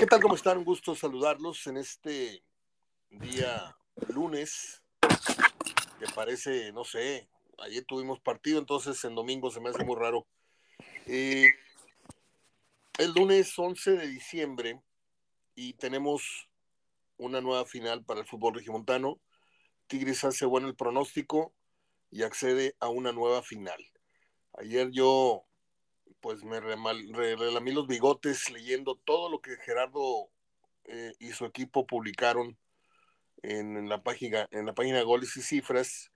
¿Qué tal? ¿Cómo están? Un gusto saludarlos en este día lunes, que parece, no sé, ayer tuvimos partido, entonces en domingo se me hace muy raro. Eh, el lunes 11 de diciembre y tenemos una nueva final para el fútbol regimontano. Tigres hace bueno el pronóstico y accede a una nueva final. Ayer yo pues me relamí los bigotes leyendo todo lo que Gerardo eh, y su equipo publicaron en, la página, en la página Goles y Cifras,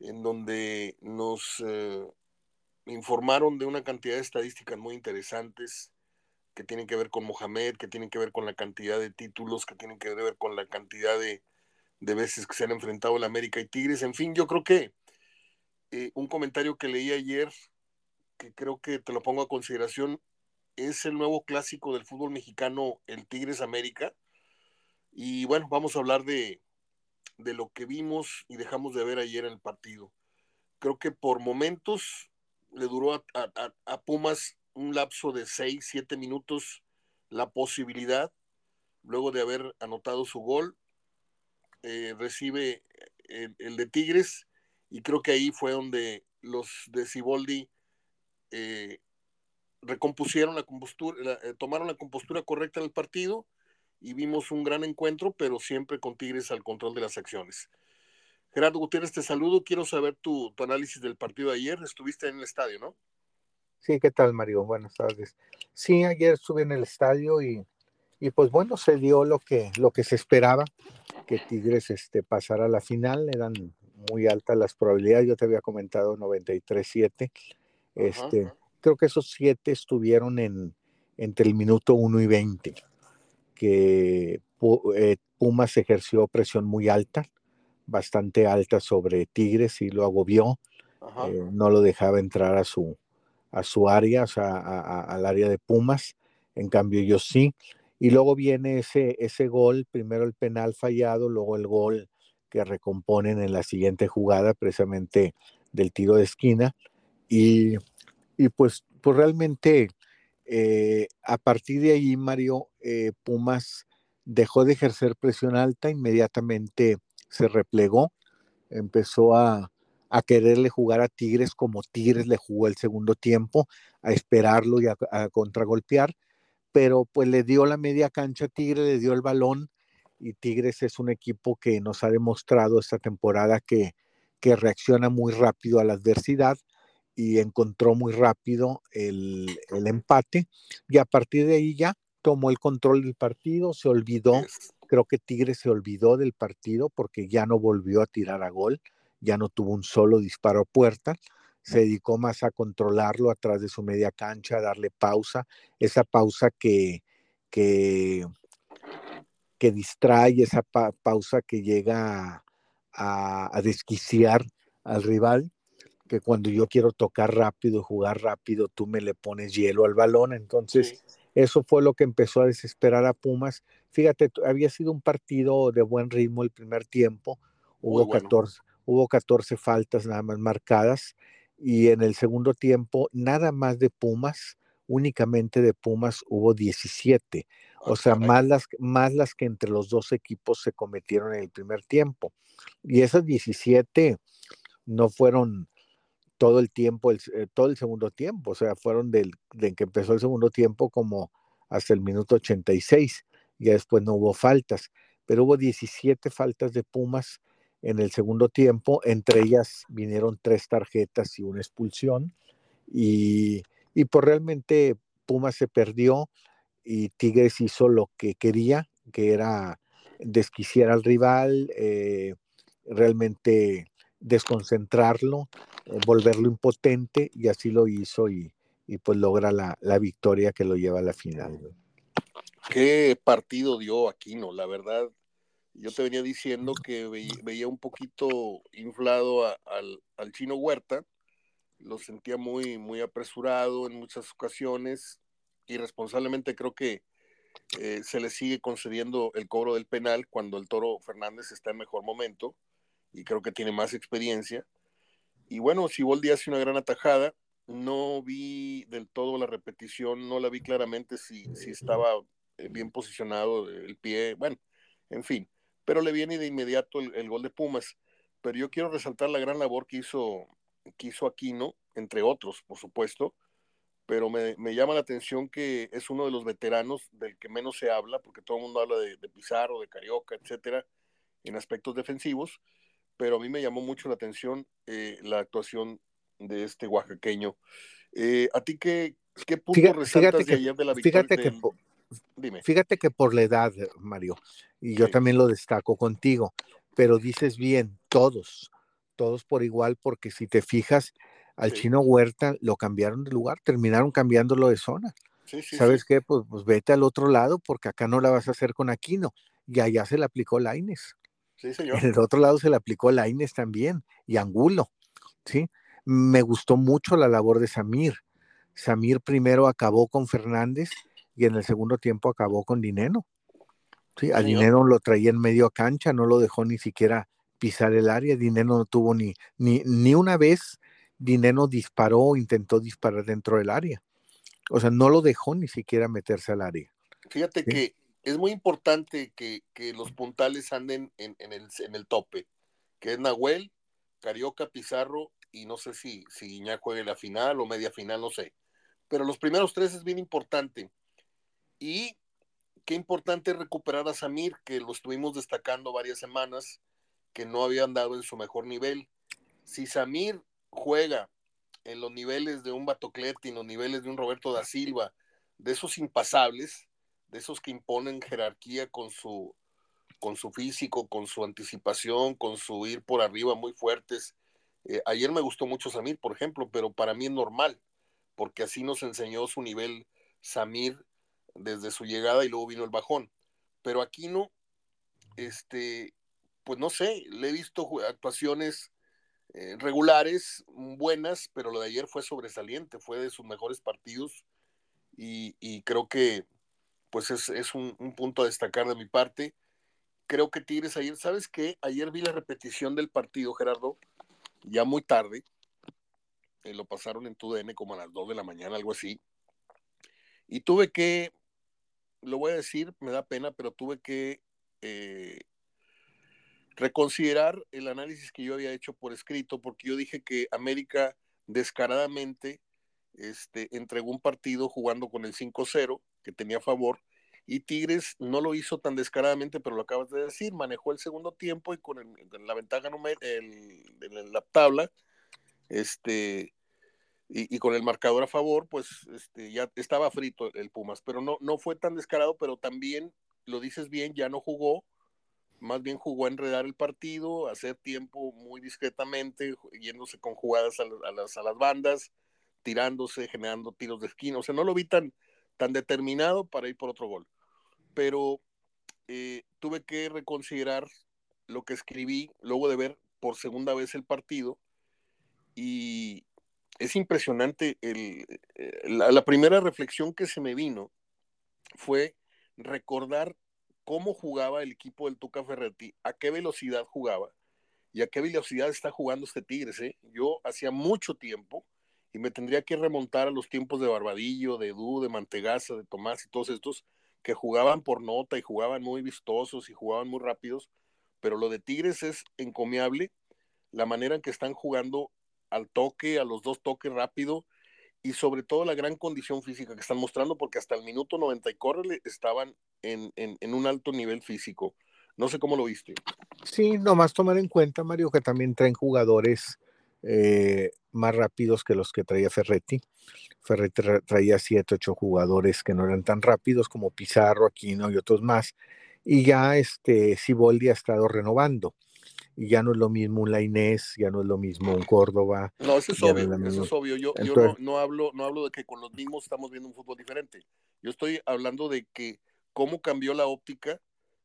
en donde nos eh, informaron de una cantidad de estadísticas muy interesantes que tienen que ver con Mohamed, que tienen que ver con la cantidad de títulos, que tienen que ver con la cantidad de, veces que se han enfrentado el América y Tigres. En fin, yo creo que eh, un comentario que leí ayer que creo que te lo pongo a consideración, es el nuevo clásico del fútbol mexicano, el Tigres América. Y bueno, vamos a hablar de, lo que vimos y dejamos de ver ayer en el partido. Creo que por momentos le duró a, Pumas un lapso de 6, 7 minutos la posibilidad, luego de haber anotado su gol, eh, recibe el, el, de Tigres y creo que ahí fue donde los de Ciboldi eh, recompusieron la compostura, eh, tomaron la compostura correcta en el partido y vimos un gran encuentro, pero siempre con Tigres al control de las acciones. Gerardo Gutiérrez, te saludo. Quiero saber tu, tu, análisis del partido de ayer. Estuviste en el estadio, ¿no? Sí, ¿qué tal, Mario? Buenas tardes. Sí, ayer estuve en el estadio y, y pues bueno, se dio lo que, lo que se esperaba, que Tigres este, pasara a la final. Eran muy altas las probabilidades. Yo te había comentado 93-7 este, Creo que esos siete estuvieron en, entre el minuto 1 y 20, que eh, Pumas ejerció presión muy alta, bastante alta sobre Tigres y lo agobió, eh, no lo dejaba entrar a su, a su área, o sea, al área de Pumas, en cambio yo sí. Y luego viene ese, ese gol, primero el penal fallado, luego el gol que recomponen en la siguiente jugada, precisamente del tiro de esquina, y, pues, pues realmente eh, a partir de ahí, Mario, eh, Pumas dejó de ejercer presión alta, inmediatamente se replegó, empezó a, quererle jugar a Tigres como Tigres le jugó el segundo tiempo, a esperarlo y a, contragolpear, pero pues le dio la media cancha a Tigres, le dio el balón y Tigres es un equipo que nos ha demostrado esta temporada que, que reacciona muy rápido a la adversidad y encontró muy rápido el, empate y a partir de ahí ya tomó el control del partido, se olvidó, creo que Tigre se olvidó del partido porque ya no volvió a tirar a gol, ya no tuvo un solo disparo a puerta, se dedicó más a controlarlo atrás de su media cancha, a darle pausa, esa pausa que, que, que distrae, esa pausa que llega a desquiciar al rival que cuando yo quiero tocar rápido, jugar rápido, tú me le pones hielo al balón. Entonces, eso fue lo que empezó a desesperar a Pumas. Fíjate, había sido un partido de buen ritmo el primer tiempo. Hubo, 14, hubo 14 faltas nada más marcadas. Y en el segundo tiempo, nada más de Pumas, únicamente de Pumas hubo 17. o ah, sea, más las, más las que entre los dos equipos se cometieron en el primer tiempo. Y esas 17 no fueron todo el tiempo, el, eh, todo el segundo tiempo, o sea, fueron del, de que empezó el segundo tiempo como hasta el minuto 86, y después no hubo faltas, pero hubo 17 faltas de Pumas en el segundo tiempo, entre ellas vinieron tres tarjetas y una expulsión, y, y pues realmente Pumas se perdió y Tigres hizo lo que quería, que era desquiciar al rival, eh, realmente desconcentrarlo, eh, volverlo impotente y así lo hizo y, pues logra la, victoria que lo lleva a la final. ¿Qué partido dio Aquino? La verdad, yo te venía diciendo que veía, un poquito inflado al, chino Huerta, lo sentía muy, muy apresurado en muchas ocasiones, irresponsablemente creo que eh, se le sigue concediendo el cobro del penal cuando el Toro Fernández está en mejor momento y creo que tiene más experiencia. Y bueno, si Siboldi hace una gran atajada. No vi del todo la repetición, no la vi claramente si, si estaba bien posicionado, el pie, bueno, en fin, pero le viene de inmediato el, gol de Pumas. Pero yo quiero resaltar la gran labor que hizo, que hizo Aquino, entre otros, por supuesto, pero me, llama la atención que es uno de los veteranos del que menos se habla, porque todo el mundo habla de, Pizarro, de Carioca, etcétera, en aspectos defensivos, pero a mí me llamó mucho la atención eh, la actuación de este oaxaqueño. Eh, ¿A ti qué, qué punto resaltas de ayer de la victoria? Fíjate que, dime. fíjate que por la edad, Mario, y yo también lo destaco contigo, pero dices bien, todos, todos por igual, porque si te fijas, al chino Huerta lo cambiaron de lugar, terminaron cambiándolo de zona. ¿Sabes qué? Pues, pues, vete al otro lado porque acá no la vas a hacer con Aquino. Y allá se le aplicó Laines. Sí, señor. En el otro lado se le aplicó Laines también y Angulo. ¿sí? Me gustó mucho la labor de Samir. Samir primero acabó con Fernández y en el segundo tiempo acabó con Dineno. Sí, a Dineno lo traía en medio cancha, no lo dejó ni siquiera pisar el área. Dineno no tuvo ni, ni, ni una vez Dineno disparó o intentó disparar dentro del área. O sea, no lo dejó ni siquiera meterse al área. Fíjate que es muy importante que, los puntales anden en, el, tope, que es Nahuel, Carioca, Pizarro y no sé si, si Iñak juegue la final o media final, no sé. Pero los primeros tres es bien importante. Y qué importante recuperar a Samir, que lo estuvimos destacando varias semanas, que no había andado en su mejor nivel. Si Samir juega en los niveles de un Batocletti, en los niveles de un Roberto da Silva, de esos impasables, de esos que imponen jerarquía con su, con su físico, con su anticipación, con su ir por arriba muy fuertes. Eh, ayer me gustó mucho Samir, por ejemplo, pero para mí es normal, porque así nos enseñó su nivel Samir desde su llegada y luego vino el bajón. Pero aquí no, este, pues no sé, le he visto actuaciones eh, regulares, buenas, pero lo de ayer fue sobresaliente, fue de sus mejores partidos y, creo que pues es, un, punto a destacar de mi parte. Creo que Tigres ayer, ¿sabes qué? Ayer vi la repetición del partido, Gerardo, ya muy tarde, eh, lo pasaron en tu DN como a las 2 de la mañana, algo así, y tuve que, lo voy a decir, me da pena, pero tuve que eh, reconsiderar el análisis que yo había hecho por escrito, porque yo dije que América descaradamente este, entregó un partido jugando con el 5-0 que tenía a favor y Tigres no lo hizo tan descaradamente, pero lo acabas de decir, manejó el segundo tiempo y con la ventaja en la tabla, este, y, con el marcador a favor, pues este, ya estaba frito el Pumas, pero no, no fue tan descarado, pero también, lo dices bien, ya no jugó, más bien jugó a enredar el partido, a hacer tiempo muy discretamente, yéndose con jugadas a, las, a las bandas, tirándose, generando tiros de esquina. O sea, no lo vi tan, tan determinado para ir por otro gol. Pero eh, tuve que reconsiderar lo que escribí luego de ver por segunda vez el partido y es impresionante. El, eh, la primera reflexión que se me vino fue recordar cómo jugaba el equipo del Tuca Ferretti, a qué velocidad jugaba y a qué velocidad está jugando este Tigres. ¿eh? Yo hacía mucho tiempo y me tendría que remontar a los tiempos de Barbadillo, de Edu, de Mantegaza, de Tomás y todos estos que jugaban por nota y jugaban muy vistosos y jugaban muy rápidos, pero lo de Tigres es encomiable la manera en que están jugando al toque, a los dos toques rápido y sobre todo la gran condición física que están mostrando, porque hasta el minuto 90 y córrele estaban en, un alto nivel físico. No sé cómo lo viste. Sí, nomás tomar en cuenta, Mario, que también traen jugadores eh, más rápidos que los que traía Ferretti. Ferretti traía siete, ocho jugadores que no eran tan rápidos como Pizarro, Aquino y otros más. Y ya este Siboldi ha estado renovando y ya no es lo mismo un Lainés, ya no es lo mismo un Córdoba. No, eso es obvio, eso es obvio. Yo, yo no, hablo, no hablo de que con los mismos estamos viendo un fútbol diferente. Yo estoy hablando de que cómo cambió la óptica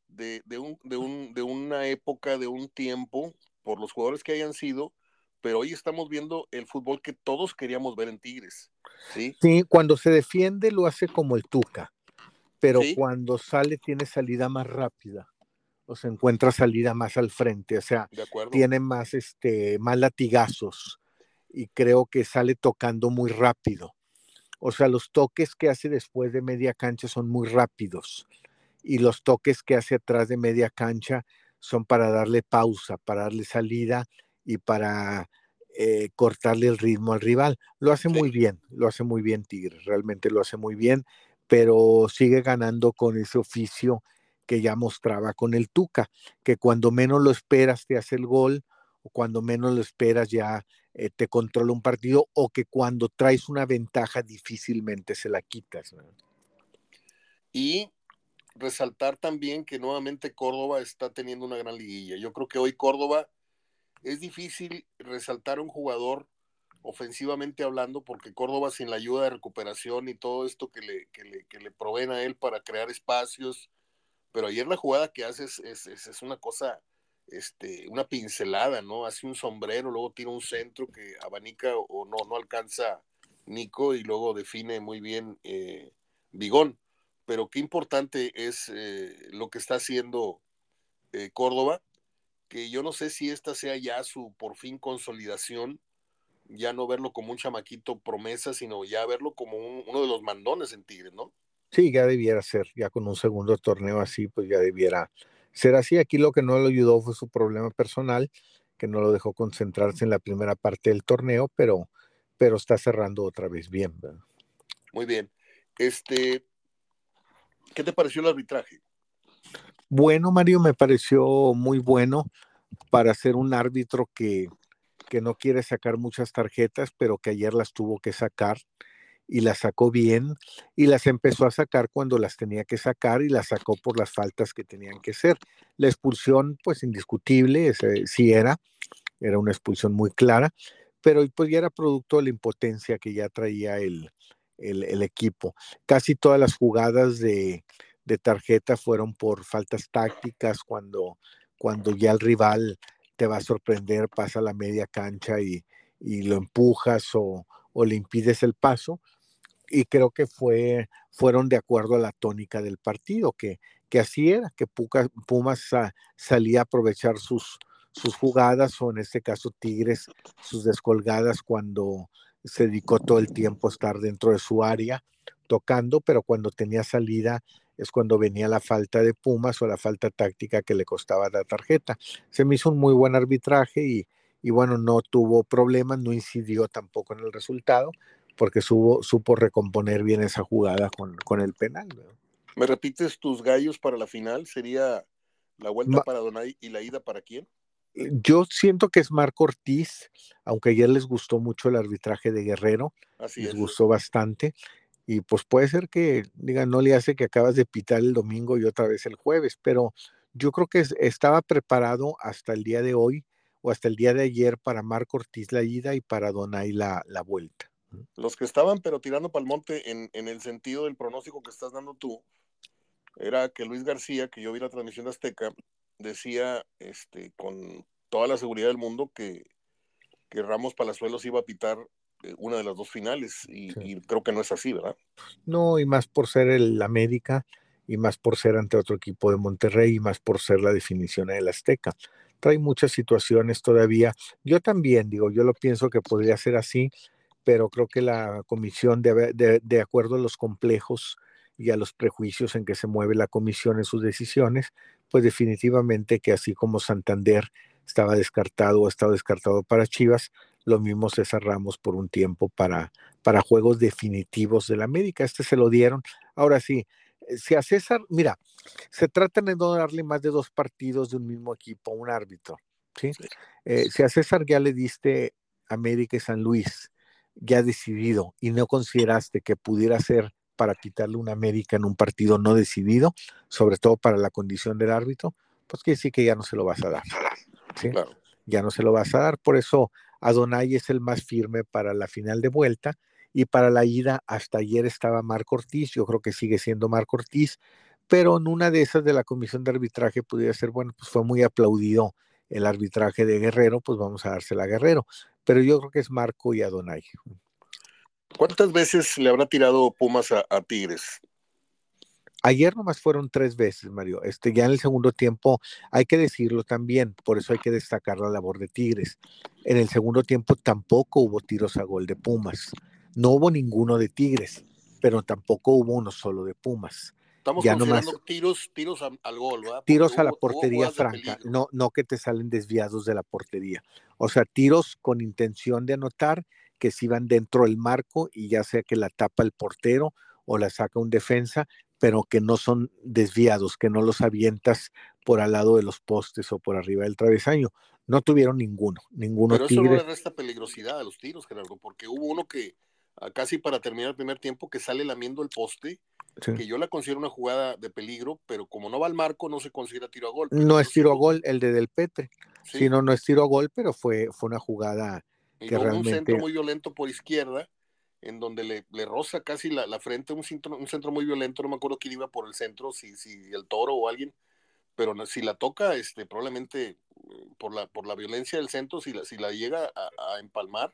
de, de, un, de, un, de una época, de un tiempo, por los jugadores que hayan sido, pero hoy estamos viendo el fútbol que todos queríamos ver en Tigres. Sí, sí cuando se defiende lo hace como el Tuca, pero cuando sale tiene salida más rápida o se encuentra salida más al frente, o sea, tiene más, este, más latigazos y creo que sale tocando muy rápido. O sea, los toques que hace después de media cancha son muy rápidos y los toques que hace atrás de media cancha son para darle pausa, para darle salida y para eh, cortarle el ritmo al rival. Lo hace muy bien, lo hace muy bien Tigres, realmente lo hace muy bien, pero sigue ganando con ese oficio que ya mostraba con el Tuca, que cuando menos lo esperas te hace el gol, o cuando menos lo esperas ya eh, te controla un partido, o que cuando traes una ventaja difícilmente se la quitas. Y resaltar también que nuevamente Córdoba está teniendo una gran liguilla. Yo creo que hoy Córdoba es difícil resaltar a un jugador ofensivamente hablando, porque Córdoba sin la ayuda de recuperación y todo esto que le, que le, que le proveen a él para crear espacios, pero ayer la jugada que hace es, es, es, una cosa, este, una pincelada, ¿no? Hace un sombrero, luego tira un centro que abanica o no, no alcanza Nico y luego define muy bien eh, Bigón. Pero qué importante es eh, lo que está haciendo eh, Córdoba, que yo no sé si esta sea ya su por fin consolidación, ya no verlo como un chamaquito promesa, sino ya verlo como uno de los mandones en Tigres, ¿no? Sí, ya debiera ser, ya con un segundo torneo así, pues ya debiera ser así. Aquí lo que no lo ayudó fue su problema personal, que no lo dejó concentrarse en la primera parte del torneo, pero, pero está cerrando otra vez bien. Muy bien. Este, ¿qué te pareció el arbitraje? Bueno, Mario, me pareció muy bueno para ser un árbitro que, que no quiere sacar muchas tarjetas, pero que ayer las tuvo que sacar y las sacó bien y las empezó a sacar cuando las tenía que sacar y las sacó por las faltas que tenían que ser. La expulsión, pues indiscutible, sí era, era una expulsión muy clara, pero pues ya era producto de la impotencia que ya traía el, el, equipo. Casi todas las jugadas de, de, tarjeta fueron por faltas tácticas cuando, cuando ya el rival te va a sorprender, pasa la media cancha y, y lo empujas o, o le impides el paso. Y creo que fue, fueron de acuerdo a la tónica del partido, que, que así era, que Pumas salía a aprovechar sus, sus jugadas o en este caso Tigres sus descolgadas cuando se dedicó todo el tiempo a estar dentro de su área tocando, pero cuando tenía salida es cuando venía la falta de Pumas o la falta táctica que le costaba la tarjeta. Se me hizo un muy buen arbitraje y, y bueno, no tuvo problemas, no incidió tampoco en el resultado, porque supo, supo recomponer bien esa jugada con, con el penal. ¿Me repites tus gallos para la final? ¿Sería la vuelta para Donay y la ida para quién? Yo siento que es Marco Ortiz, aunque ayer les gustó mucho el arbitraje de Guerrero, Así les gustó bastante. Y pues puede ser que, digan, no le hace que acabas de pitar el domingo y otra vez el jueves, pero yo creo que estaba preparado hasta el día de hoy o hasta el día de ayer para Marco Ortiz la ida y para Donay la, la vuelta. Los que estaban, pero tirando para el monte en, en, el sentido del pronóstico que estás dando tú, era que Luis García, que yo vi la transmisión de Azteca, decía este, con toda la seguridad del mundo que, que Ramos Palazuelos iba a pitar una de las dos finales y, y, creo que no es así, ¿verdad? No, y más por ser el América y más por ser ante otro equipo de Monterrey y más por ser la definición del Azteca. Trae muchas situaciones todavía. Yo también digo, yo lo pienso que podría ser así, pero creo que la comisión, de, de, de, acuerdo a los complejos y a los prejuicios en que se mueve la comisión en sus decisiones, pues definitivamente que así como Santander estaba descartado o estaba descartado para Chivas, lo mismo César Ramos por un tiempo para, para juegos definitivos de la América. Este se lo dieron. Ahora sí, eh, si a César, mira, se trata de no darle más de dos partidos de un mismo equipo a un árbitro. ¿sí? sí. Eh, si a César ya le diste América y San Luis, ya decidido y no consideraste que pudiera ser para quitarle una América en un partido no decidido, sobre todo para la condición del árbitro, pues quiere decir que ya no se lo vas a dar. ¿sí? Claro. Ya no se lo vas a dar. Por eso Adonai es el más firme para la final de vuelta y para la ida hasta ayer estaba Marco Ortiz, yo creo que sigue siendo Marco Ortiz, pero en una de esas de la comisión de arbitraje pudiera ser, bueno, pues fue muy aplaudido el arbitraje de Guerrero, pues vamos a dársela a Guerrero pero yo creo que es Marco y Adonai. ¿Cuántas veces le habrá tirado Pumas a, a, Tigres? Ayer nomás fueron tres veces, Mario. Este, ya en el segundo tiempo, hay que decirlo también, por eso hay que destacar la labor de Tigres. En el segundo tiempo tampoco hubo tiros a gol de Pumas. No hubo ninguno de Tigres, pero tampoco hubo uno solo de Pumas. Estamos Ya considerando nomás- tiros, tiros a- al gol, ¿verdad? Tiros a la hubo- portería franca, no, no que te salen desviados de la portería. O sea, tiros con intención de anotar que si van dentro del marco y ya sea que la tapa el portero o la saca un defensa, pero que no son desviados, que no los avientas por al lado de los postes o por arriba del travesaño. No tuvieron ninguno, ninguno Pero eso no le resta peligrosidad a los tiros, Gerardo, porque hubo uno que ah, casi para terminar el primer tiempo que sale lamiendo el poste, Sí. que yo la considero una jugada de peligro, pero como no va al marco, no se considera tiro a gol. No es tiro a gol el de Del Petre, sí, sí, no, es tiro a gol, pero fue, fue una jugada y que luego un realmente- centro muy violento por izquierda, en donde le, le roza casi la, la frente, un centro, un centro muy violento, no me acuerdo quién iba por el centro, si, si el toro o alguien, pero no- si la toca, este, probablemente eh, por la, por la violencia del centro, si la, si la llega a, a empalmar,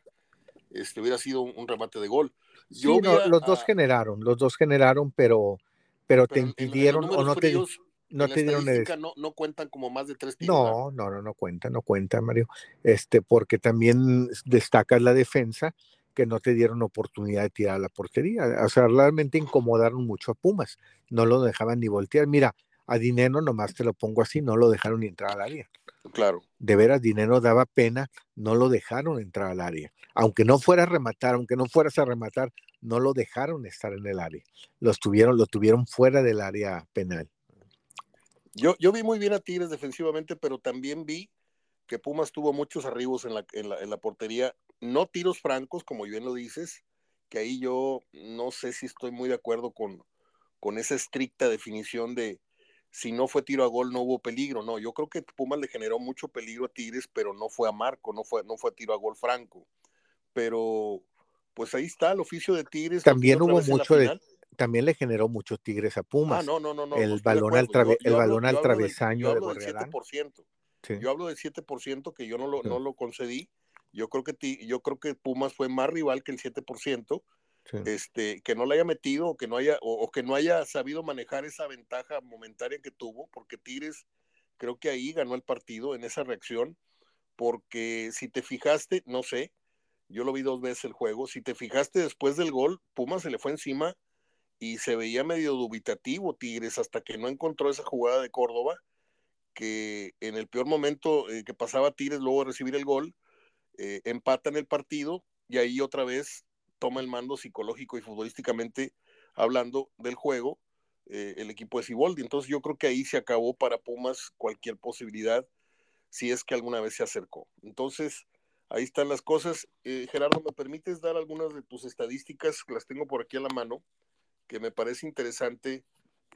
este, hubiera sido un, un remate de gol. Yo Sí, no, vi a- los dos a- generaron, los dos generaron, pero, pero, pero te en- en- en los impidieron o no te, fríos, no en la te dieron el- no, no cuentan como más de tres tiros. No, no, no, no cuenta, no cuenta, Mario. Este, porque también destacas la defensa que no te dieron oportunidad de tirar a la portería. O sea, realmente incomodaron mucho a Pumas. No lo dejaban ni voltear. Mira, a Dinero nomás te lo pongo así, no lo dejaron ni entrar al área. Claro. De veras, Dinero daba pena, no lo dejaron entrar al área. Aunque no fuera a rematar, aunque no fueras a rematar, no lo dejaron estar en el área. Los tuvieron, lo tuvieron fuera del área penal. Yo, yo vi muy bien a Tigres defensivamente, pero también vi que Pumas tuvo muchos arribos en la, en la, en la portería, no tiros francos, como bien lo dices, que ahí yo no sé si estoy muy de acuerdo con, con esa estricta definición de si no fue tiro a gol no hubo peligro, no, yo creo que Pumas le generó mucho peligro a Tigres, pero no fue a marco, no fue, no fue tiro a gol franco, pero pues ahí está el oficio de Tigres. También hubo mucho de. También le generó mucho Tigres a Pumas. Ah, no, no, no, no. el balón al, Yo- yo el hablo- balón al del- travesaño yo de hablo del Borrealán. 7%. Sí. Yo hablo del 7% que yo no lo, no lo concedí. Yo creo que ti- yo creo que Pumas fue más rival que el 7%, Sí. este, que no le haya metido o que no haya o, o que no haya sabido manejar esa ventaja momentánea que tuvo, porque Tigres creo que ahí ganó el partido en esa reacción, porque si te fijaste, no sé, yo lo vi dos veces el juego, si te fijaste después del gol, Pumas se le fue encima y se veía medio dubitativo Tigres hasta que no encontró esa jugada de Córdoba, que en el peor momento eh, que pasaba Tigres luego de recibir el gol, eh, empatan el partido y ahí otra vez toma el mando psicológico y futbolísticamente hablando del juego eh, el equipo de Ciboldi. Entonces yo creo que ahí se acabó para Pumas cualquier posibilidad si es que alguna vez se acercó. Entonces, ahí están las cosas. Eh, Gerardo, ¿me permites dar algunas de tus estadísticas? Las tengo por aquí a la mano, que me parece interesante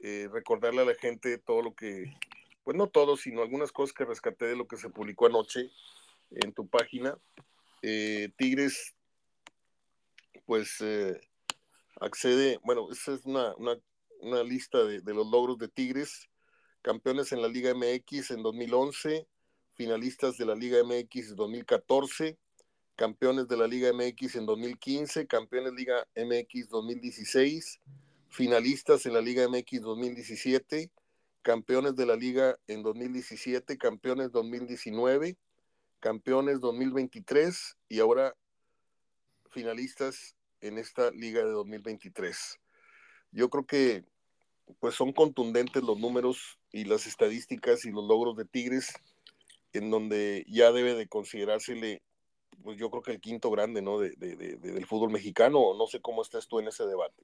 eh, recordarle a la gente todo lo que, pues no todo, sino algunas cosas que rescaté de lo que se publicó anoche en tu página. Eh, Tigres, pues eh, accede, bueno, esa es una, una, una lista de, de, los logros de Tigres, campeones en la Liga MX en 2011, finalistas de la Liga MX en 2014, campeones de la Liga MX en 2015, campeones Liga MX 2016, finalistas en la Liga MX 2017, campeones de la Liga en 2017, campeones 2019, campeones 2023 y ahora finalistas en esta liga de 2023. Yo creo que pues son contundentes los números y las estadísticas y los logros de Tigres en donde ya debe de considerársele pues yo creo que el quinto grande ¿no? De, de, de, del fútbol mexicano, no sé cómo estás tú en ese debate.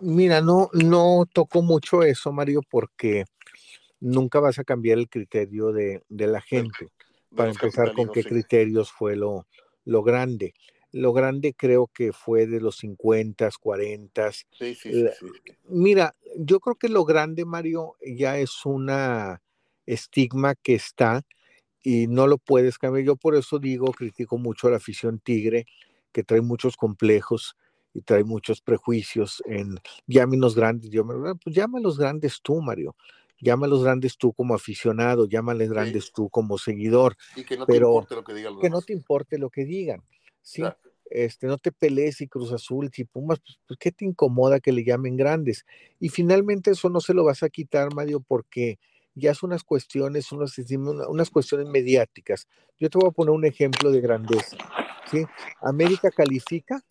Mira, no, no toco mucho eso, Mario, porque nunca vas a cambiar el criterio de, de la gente. Para empezar, con qué sí. criterios fue lo, lo grande. Lo grande creo que fue de los 50, 40. Sí, sí, sí, sí. Mira, yo creo que lo grande, Mario, ya es una estigma que está y no lo puedes cambiar. Yo por eso digo, critico mucho a la afición tigre, que trae muchos complejos y trae muchos prejuicios en llámenos grandes. Yo me, pues llámalos grandes tú, Mario. Llámalos grandes tú como aficionado, llámales grandes sí. tú como seguidor. Y que no pero te importe lo que digan. Que no te importe lo que digan. Sí. Claro. Este, no te pelees y Cruz Azul, y Pumas, pues, pues, ¿qué te incomoda que le llamen grandes? Y finalmente eso no se lo vas a quitar, Mario, porque ya son unas cuestiones, unas, unas cuestiones mediáticas. Yo te voy a poner un ejemplo de grandeza. ¿sí? América califica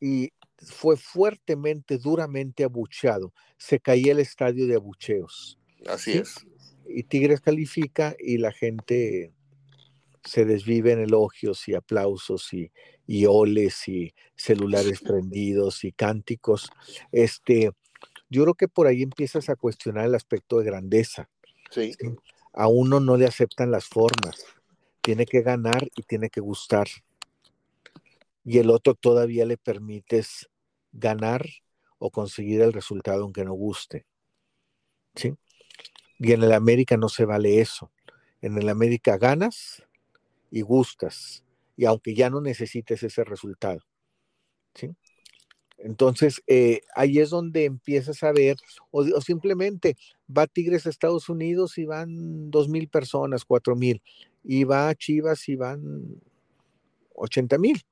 y fue fuertemente, duramente abucheado. Se caía el estadio de abucheos. Así es. Y Tigres califica y la gente se desvive en elogios y aplausos y, y oles y celulares prendidos y cánticos. Este, yo creo que por ahí empiezas a cuestionar el aspecto de grandeza. Sí. A uno no le aceptan las formas. Tiene que ganar y tiene que gustar. Y el otro todavía le permites ganar o conseguir el resultado aunque no guste. ¿Sí? Y en el América no se vale eso. En el América ganas y gustas, y aunque ya no necesites ese resultado. ¿sí? Entonces, eh, ahí es donde empiezas a ver, o, simplemente va Tigres a Estados Unidos y van dos mil personas, cuatro mil, y va Chivas y van ochenta mil.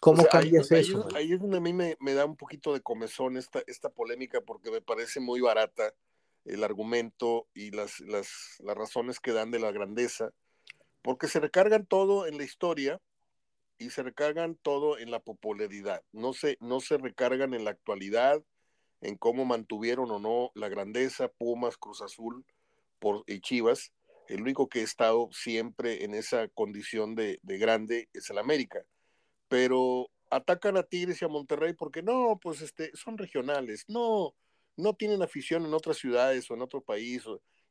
¿Cómo cambias eso? Ahí, es donde a mí me, da un poquito de comezón esta, esta polémica porque me parece muy barata el argumento y las, las, las razones que dan de la grandeza porque se recargan todo en la historia y se recargan todo en la popularidad. No se, no se recargan en la actualidad, en cómo mantuvieron o no la grandeza Pumas, Cruz Azul por, y Chivas. El único que ha estado siempre en esa condición de, de grande es el América. Pero atacan a Tigres y a Monterrey porque no, pues este, son regionales, no, no tienen afición en otras ciudades o en otro país.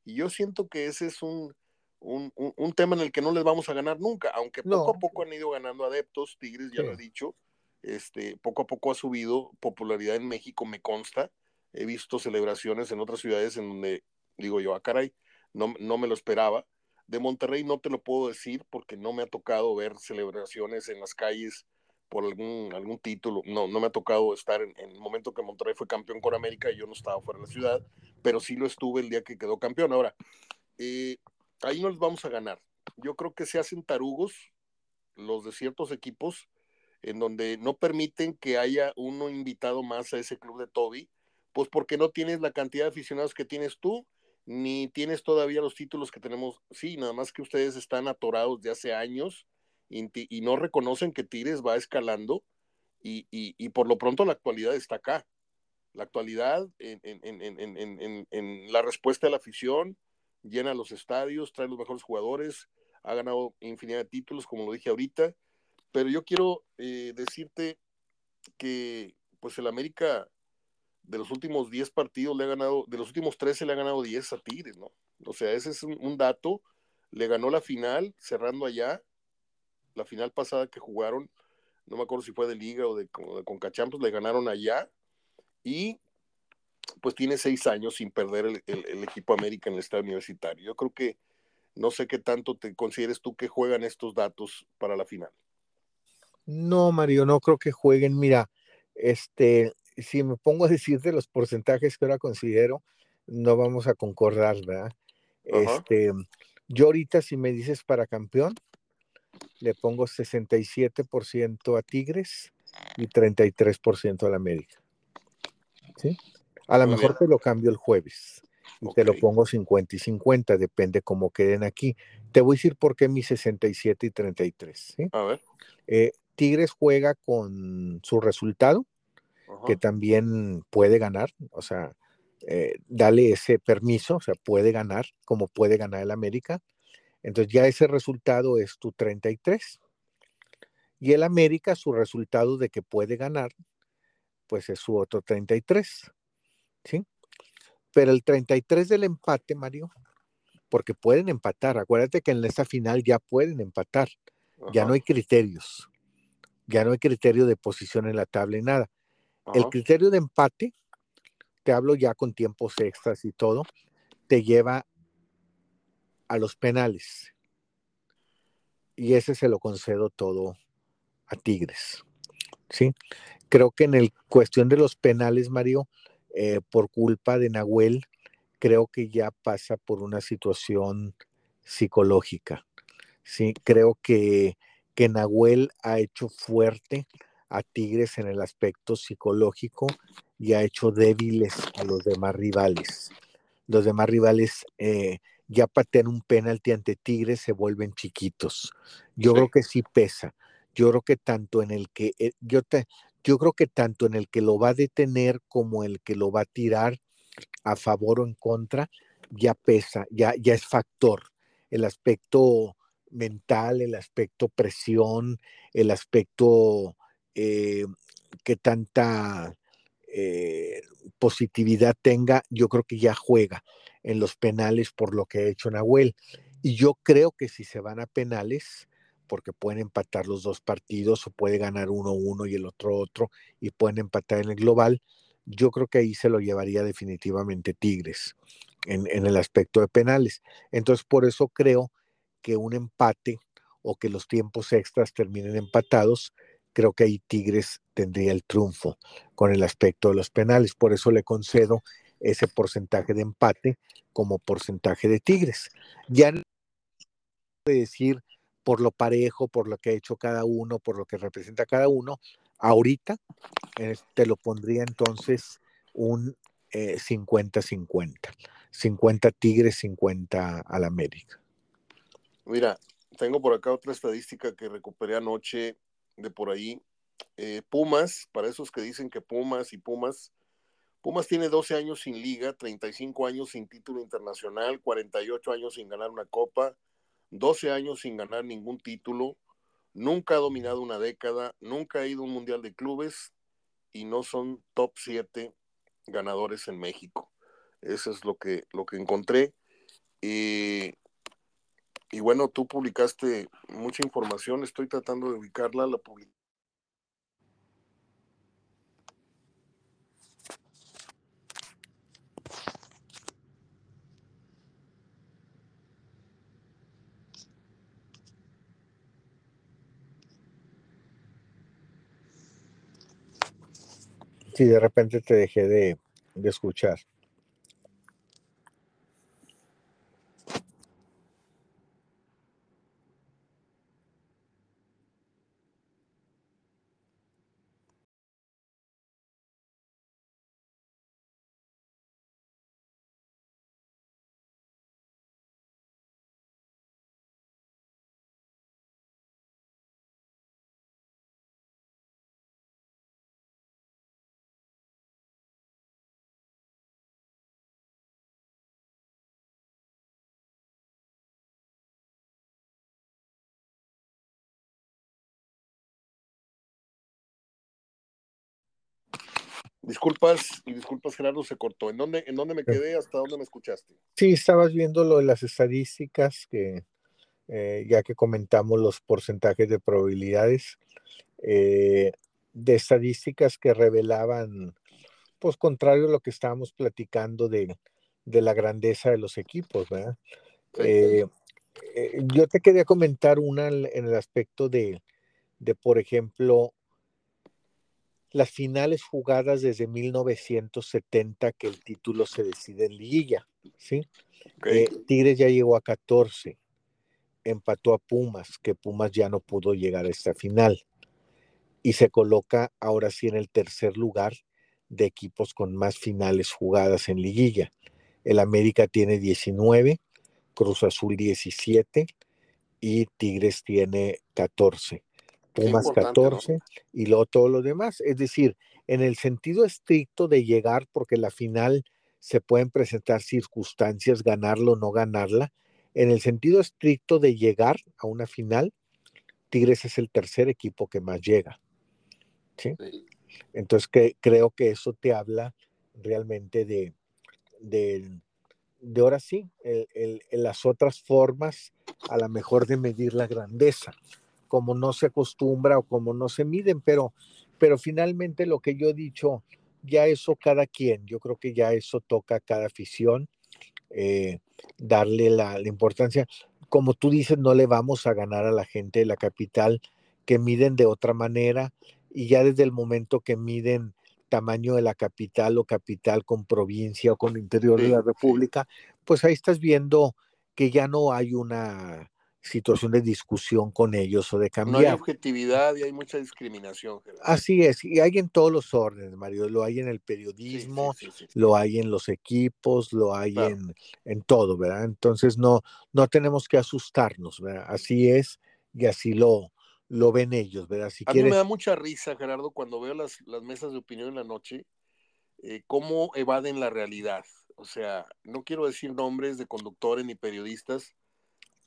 y yo siento que ese es un, un, tema en el que no les vamos a ganar nunca, aunque poco a poco han ido ganando adeptos, Tigres ya lo he dicho, este, poco a poco ha subido popularidad en México, me consta, he visto celebraciones en otras ciudades en donde digo yo, ah, caray, no, no me lo esperaba. De Monterrey no te lo puedo decir porque no me ha tocado ver celebraciones en las calles por algún, algún título. No, no me ha tocado estar en, el momento que Monterrey fue campeón con América y yo no estaba fuera de la ciudad, pero sí lo estuve el día que quedó campeón. Ahora, eh, ahí no les vamos a ganar. Yo creo que se hacen tarugos los de ciertos equipos en donde no permiten que haya uno invitado más a ese club de Toby, pues porque no tienes la cantidad de aficionados que tienes tú, ni tienes todavía los títulos que tenemos. Sí, nada más que ustedes están atorados de hace años y, no reconocen que Tigres va escalando y, y, por lo pronto la actualidad está acá. La actualidad en, en, en la respuesta de la afición, llena los estadios, trae los mejores jugadores, ha ganado infinidad de títulos, como lo dije ahorita, pero yo quiero eh, decirte que pues el América de los últimos 10 partidos le ha ganado, de los últimos 13 le ha ganado 10 a Tigres, ¿no? O sea, ese es un, dato, le ganó la final cerrando allá, la final pasada que jugaron, no me acuerdo si fue de Liga o de, de Concachampions, le ganaron allá y pues tiene seis años sin perder el, equipo América en el estado universitario. Yo creo que no sé qué tanto te consideres tú que juegan estos datos para la final. No, Mario, no creo que jueguen. Mira, este, si me pongo a decirte los porcentajes que ahora considero, no vamos a concordar, ¿verdad? Este, yo ahorita si me dices para campeón, le pongo 67% a Tigres y 33% a la América. ¿Sí? A lo mejor te lo cambio el jueves y te lo pongo 50 y 50, depende cómo queden aquí. Te voy a decir por qué mi 67 y 33. A ver. Eh, Tigres juega con su resultado, que también puede ganar, o sea, eh, dale ese permiso, o sea, puede ganar como puede ganar el América. Entonces ya ese resultado es tu 33. Y el América, su resultado de que puede ganar, pues es su otro 33. ¿sí? Pero el 33 del empate, Mario, porque pueden empatar, acuérdate que en esta final ya pueden empatar, ya no hay criterios, ya no hay criterio de posición en la tabla y nada. El criterio de empate, te hablo ya con tiempos extras y todo, te lleva a los penales. Y ese se lo concedo todo a Tigres. ¿Sí? Creo que en el cuestión de los penales, Mario, eh, por culpa de Nahuel, creo que ya pasa por una situación psicológica. Sí, creo que, que Nahuel ha hecho fuerte a Tigres en el aspecto psicológico y ha hecho débiles a los demás rivales. Los demás rivales eh, ya patean un penalti ante Tigres, se vuelven chiquitos. Yo creo que sí pesa. Yo creo que tanto en el que eh, yo te, yo creo que tanto en el que lo va a detener como el que lo va a tirar a favor o en contra, ya pesa, ya, ya es factor. El aspecto mental, el aspecto presión, el aspecto eh, que tanta eh, positividad tenga, yo creo que ya juega en los penales por lo que ha hecho Nahuel. Y yo creo que si se van a penales, porque pueden empatar los dos partidos o puede ganar uno uno y el otro otro y pueden empatar en el global, yo creo que ahí se lo llevaría definitivamente Tigres en, en el aspecto de penales. Entonces, por eso creo que un empate o que los tiempos extras terminen empatados, creo que ahí Tigres tendría el triunfo con el aspecto de los penales. Por eso le concedo ese porcentaje de empate como porcentaje de Tigres. Ya no decir por lo parejo, por lo que ha hecho cada uno, por lo que representa cada uno, ahorita eh, te lo pondría entonces un 50-50. Eh, 50 Tigres, 50 al América. Mira, tengo por acá otra estadística que recuperé anoche de por ahí. Eh, Pumas, para esos que dicen que Pumas y Pumas, Pumas tiene 12 años sin liga, 35 años sin título internacional, 48 años sin ganar una copa, 12 años sin ganar ningún título, nunca ha dominado una década, nunca ha ido a un mundial de clubes y no son top 7 ganadores en México. Eso es lo que, lo que encontré. y bueno, tú publicaste mucha información, estoy tratando de ubicarla, la publicaste Sí, de repente te dejé de, de escuchar. Disculpas y disculpas Gerardo, se cortó. ¿En dónde, ¿En dónde me quedé? ¿Hasta dónde me escuchaste? Sí, estabas viendo lo de las estadísticas que eh, ya que comentamos los porcentajes de probabilidades eh, de estadísticas que revelaban, pues contrario a lo que estábamos platicando de, de la grandeza de los equipos, ¿verdad? Eh, yo te quería comentar una en el aspecto de, de por ejemplo, las finales jugadas desde 1970 que el título se decide en liguilla, ¿sí? Eh, Tigres ya llegó a 14, empató a Pumas, que Pumas ya no pudo llegar a esta final y se coloca ahora sí en el tercer lugar de equipos con más finales jugadas en liguilla. El América tiene 19, Cruz Azul 17 y Tigres tiene 14. Pumas 14 y luego todo lo demás. Es decir, en el sentido estricto de llegar, porque la final se pueden presentar circunstancias, ganarla o no ganarla, en el sentido estricto de llegar a una final, Tigres es el tercer equipo que más llega. ¿sí? Entonces que, creo que eso te habla realmente de, de, de ahora sí, el, las otras formas a lo mejor de medir la grandeza como no se acostumbra o como no se miden, pero, pero finalmente lo que yo he dicho, ya eso cada quien, yo creo que ya eso toca a cada afición, eh, darle la, la, importancia. Como tú dices, no le vamos a ganar a la gente de la capital que miden de otra manera y ya desde el momento que miden tamaño de la capital o capital con provincia o con interior de la República, pues ahí estás viendo que ya no hay una situación de discusión con ellos o de cambiar. No hay objetividad y hay mucha discriminación. Así es, y hay en todos los órdenes, Mario, lo hay en el periodismo, lo hay en los equipos, lo hay en, en, todo, ¿verdad? Entonces no, no tenemos que asustarnos, ¿verdad? Así es y así lo, lo ven ellos, ¿verdad? Si a mí me da mucha risa, Gerardo, cuando veo las, las mesas de opinión en la noche, eh, cómo evaden la realidad. O sea, no quiero decir nombres de conductores ni periodistas,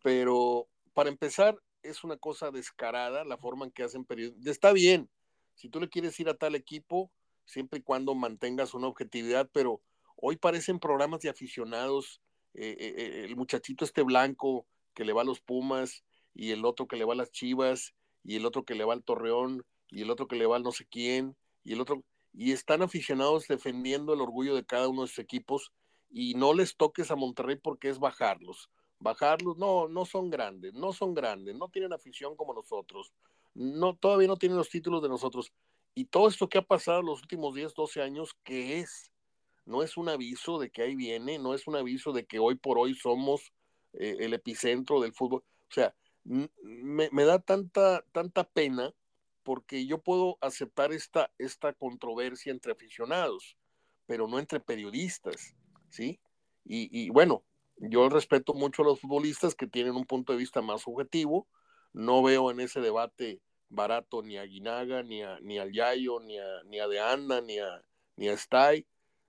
pero para empezar, es una cosa descarada la forma en que hacen periodistas. Está bien, si tú le quieres ir a tal equipo, siempre y cuando mantengas una objetividad, pero hoy parecen programas de aficionados. Eh, eh, el muchachito este blanco que le va a los Pumas y el otro que le va a las Chivas y el otro que le va al Torreón y el otro que le va al no sé quién y el otro y están aficionados defendiendo el orgullo de cada uno de sus equipos y no les toques a Monterrey porque es bajarlos. Bajarlos, no, no son grandes, no son grandes, no tienen afición como nosotros, no, todavía no tienen los títulos de nosotros. Y todo esto que ha pasado los últimos 10, 12 años, ¿qué es? No es un aviso de que ahí viene, no es un aviso de que hoy por hoy somos eh, el epicentro del fútbol. O sea, me, me, da tanta, tanta pena porque yo puedo aceptar esta, esta controversia entre aficionados, pero no entre periodistas, ¿sí? Y, y, bueno, yo respeto mucho a los futbolistas que tienen un punto de vista más subjetivo, no veo en ese debate barato ni a Guinaga, ni a, ni al Yayo, ni a, ni De Anda, ni a, ni Stay,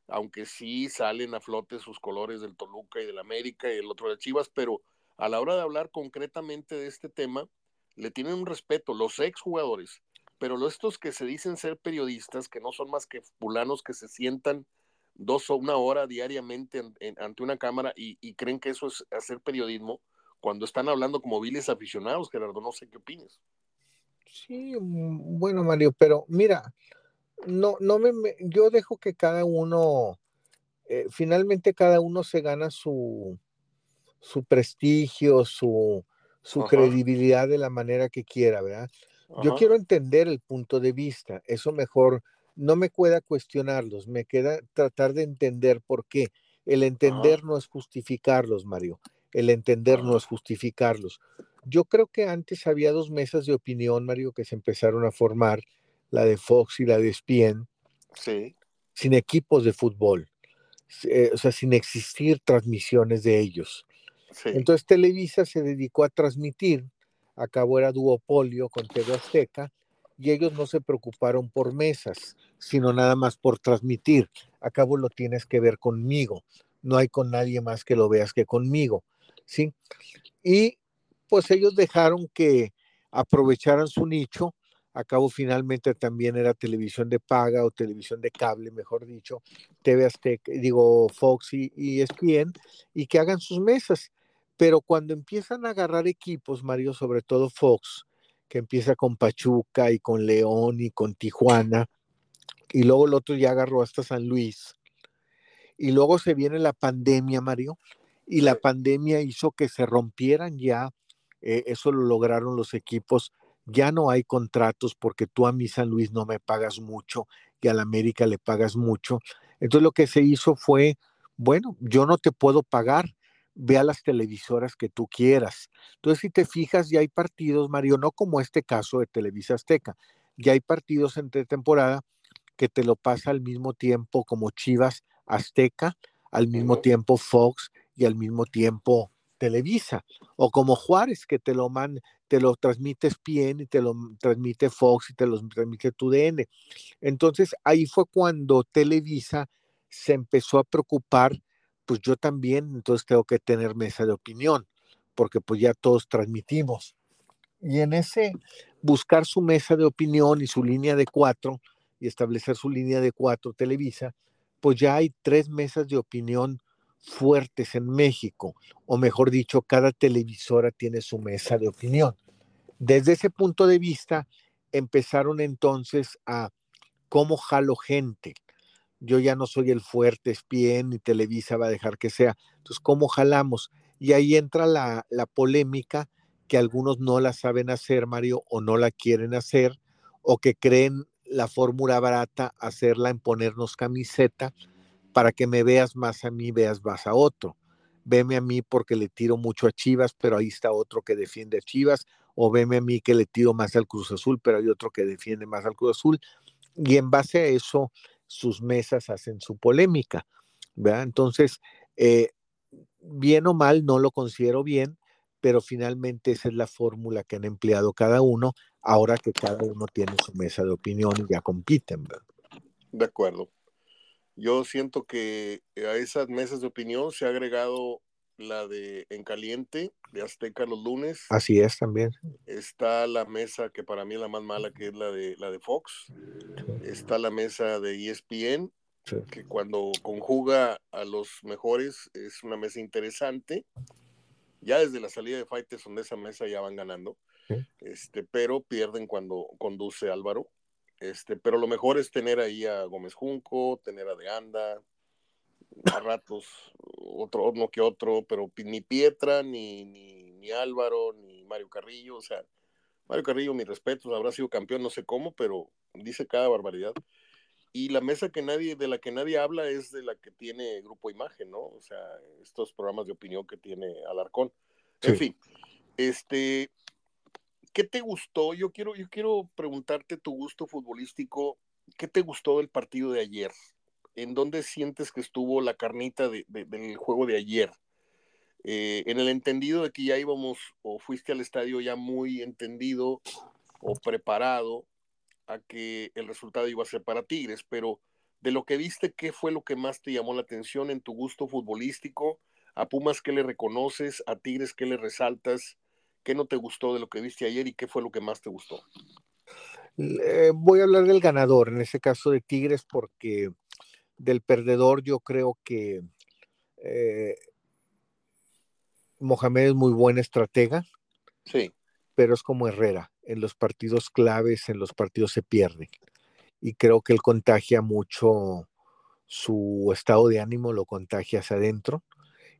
aunque sí salen a flote sus colores del Toluca y del América y el otro de Chivas, pero a la hora de hablar concretamente de este tema, le tienen un respeto los exjugadores, pero estos que se dicen ser periodistas, que no son más que fulanos que se sientan dos o una hora diariamente ante una cámara y, y, creen que eso es hacer periodismo, cuando están hablando como viles aficionados, Gerardo, no sé qué opinas. Sí, mm, bueno, Mario, pero mira, no, no me, yo dejo que cada uno, eh, finalmente cada uno se gana su, su prestigio, su, su credibilidad de la manera que quiera, ¿verdad? Yo quiero entender el punto de vista, eso mejor, no me queda cuestionarlos, me queda tratar de entender por qué. El entender no es justificarlos, Mario, el entender no es justificarlos. Yo creo que antes había dos mesas de opinión, Mario, que se empezaron a formar, la de Fox y la de Spien, sí. sin equipos de fútbol, eh, o sea, sin existir transmisiones de ellos. Sí. Entonces Televisa se dedicó a transmitir, acabó era duopolio con TV Azteca, y ellos no se preocuparon por mesas, sino nada más por transmitir. Acabo lo tienes que ver conmigo, no hay con nadie más que lo veas que conmigo, ¿sí? Y pues ellos dejaron que aprovecharan su nicho Acabo finalmente también era televisión de paga o televisión de cable, mejor dicho, TV Azteca, digo Fox y, y ESPN, y que hagan sus mesas. Pero cuando empiezan a agarrar equipos, Mario, sobre todo Fox, que empieza con Pachuca y con León y con Tijuana, y luego el otro ya agarró hasta San Luis, y luego se viene la pandemia, Mario, y la pandemia hizo que se rompieran ya, eh, eso lo lograron los equipos. Ya no hay contratos porque tú a mi San Luis no me pagas mucho y a la América le pagas mucho. Entonces lo que se hizo fue, bueno, yo no te puedo pagar, ve a las televisoras que tú quieras. Entonces si te fijas, ya hay partidos, Mario, no como este caso de Televisa Azteca, ya hay partidos entre temporada que te lo pasa al mismo tiempo como Chivas Azteca, al mismo tiempo Fox y al mismo tiempo Televisa, o como Juárez, que te lo man, te lo transmite bien y te lo transmite Fox y te lo transmite TUDN. Entonces ahí fue cuando Televisa se empezó a preocupar, pues yo también, entonces tengo que tener mesa de opinión, porque pues ya todos transmitimos. Y en ese buscar su mesa de opinión y su línea de cuatro y establecer su línea de cuatro Televisa, pues ya hay tres mesas de opinión fuertes en México, o mejor dicho, cada televisora tiene su mesa de opinión. Desde ese punto de vista, empezaron entonces a cómo jalo gente. Yo ya no soy el fuerte espien ni Televisa va a dejar que sea. Entonces, ¿cómo jalamos? Y ahí entra la, la polémica que algunos no la saben hacer, Mario, o no la quieren hacer, o que creen la fórmula barata hacerla en ponernos camiseta para que me veas más a mí, veas más a otro. Veme a mí porque le tiro mucho a Chivas, pero ahí está otro que defiende a Chivas, o veme a mí que le tiro más al Cruz Azul, pero hay otro que defiende más al Cruz Azul. Y en base a eso, sus mesas hacen su polémica. ¿verdad? Entonces, eh, bien o mal, no lo considero bien, pero finalmente esa es la fórmula que han empleado cada uno ahora que cada uno tiene su mesa de opinión y ya compiten. De acuerdo. Yo siento que a esas mesas de opinión se ha agregado la de En Caliente, de Azteca los lunes. Así es también. Está la mesa que para mí es la más mala, que es la de, la de Fox. Está la mesa de ESPN, sí. que cuando conjuga a los mejores es una mesa interesante. Ya desde la salida de Fighters, donde esa mesa ya van ganando. Sí. Este, pero pierden cuando conduce Álvaro. Este, pero lo mejor es tener ahí a Gómez Junco, tener a De Anda, a ratos, otro uno que otro, pero ni Pietra, ni, ni, ni, Álvaro, ni Mario Carrillo, o sea, Mario Carrillo, mi respeto, habrá sido campeón, no sé cómo, pero dice cada barbaridad. Y la mesa que nadie, de la que nadie habla es de la que tiene Grupo Imagen, ¿no? O sea, estos programas de opinión que tiene Alarcón. Sí. En fin, este, ¿qué te gustó? Yo quiero, yo quiero preguntarte tu gusto futbolístico. ¿Qué te gustó del partido de ayer? ¿En dónde sientes que estuvo la carnita de, de, del juego de ayer? Eh, en el entendido de que ya íbamos o fuiste al estadio ya muy entendido o preparado a que el resultado iba a ser para Tigres, pero de lo que viste, ¿qué fue lo que más te llamó la atención en tu gusto futbolístico? ¿A Pumas qué le reconoces? ¿A Tigres qué le resaltas? ¿Qué no te gustó de lo que viste ayer y qué fue lo que más te gustó? Eh, voy a hablar del ganador, en ese caso de Tigres, porque del perdedor yo creo que eh, Mohamed es muy buen estratega. Sí. Pero es como Herrera, en los partidos claves, en los partidos se pierde. Y creo que él contagia mucho su estado de ánimo, lo contagia hacia adentro.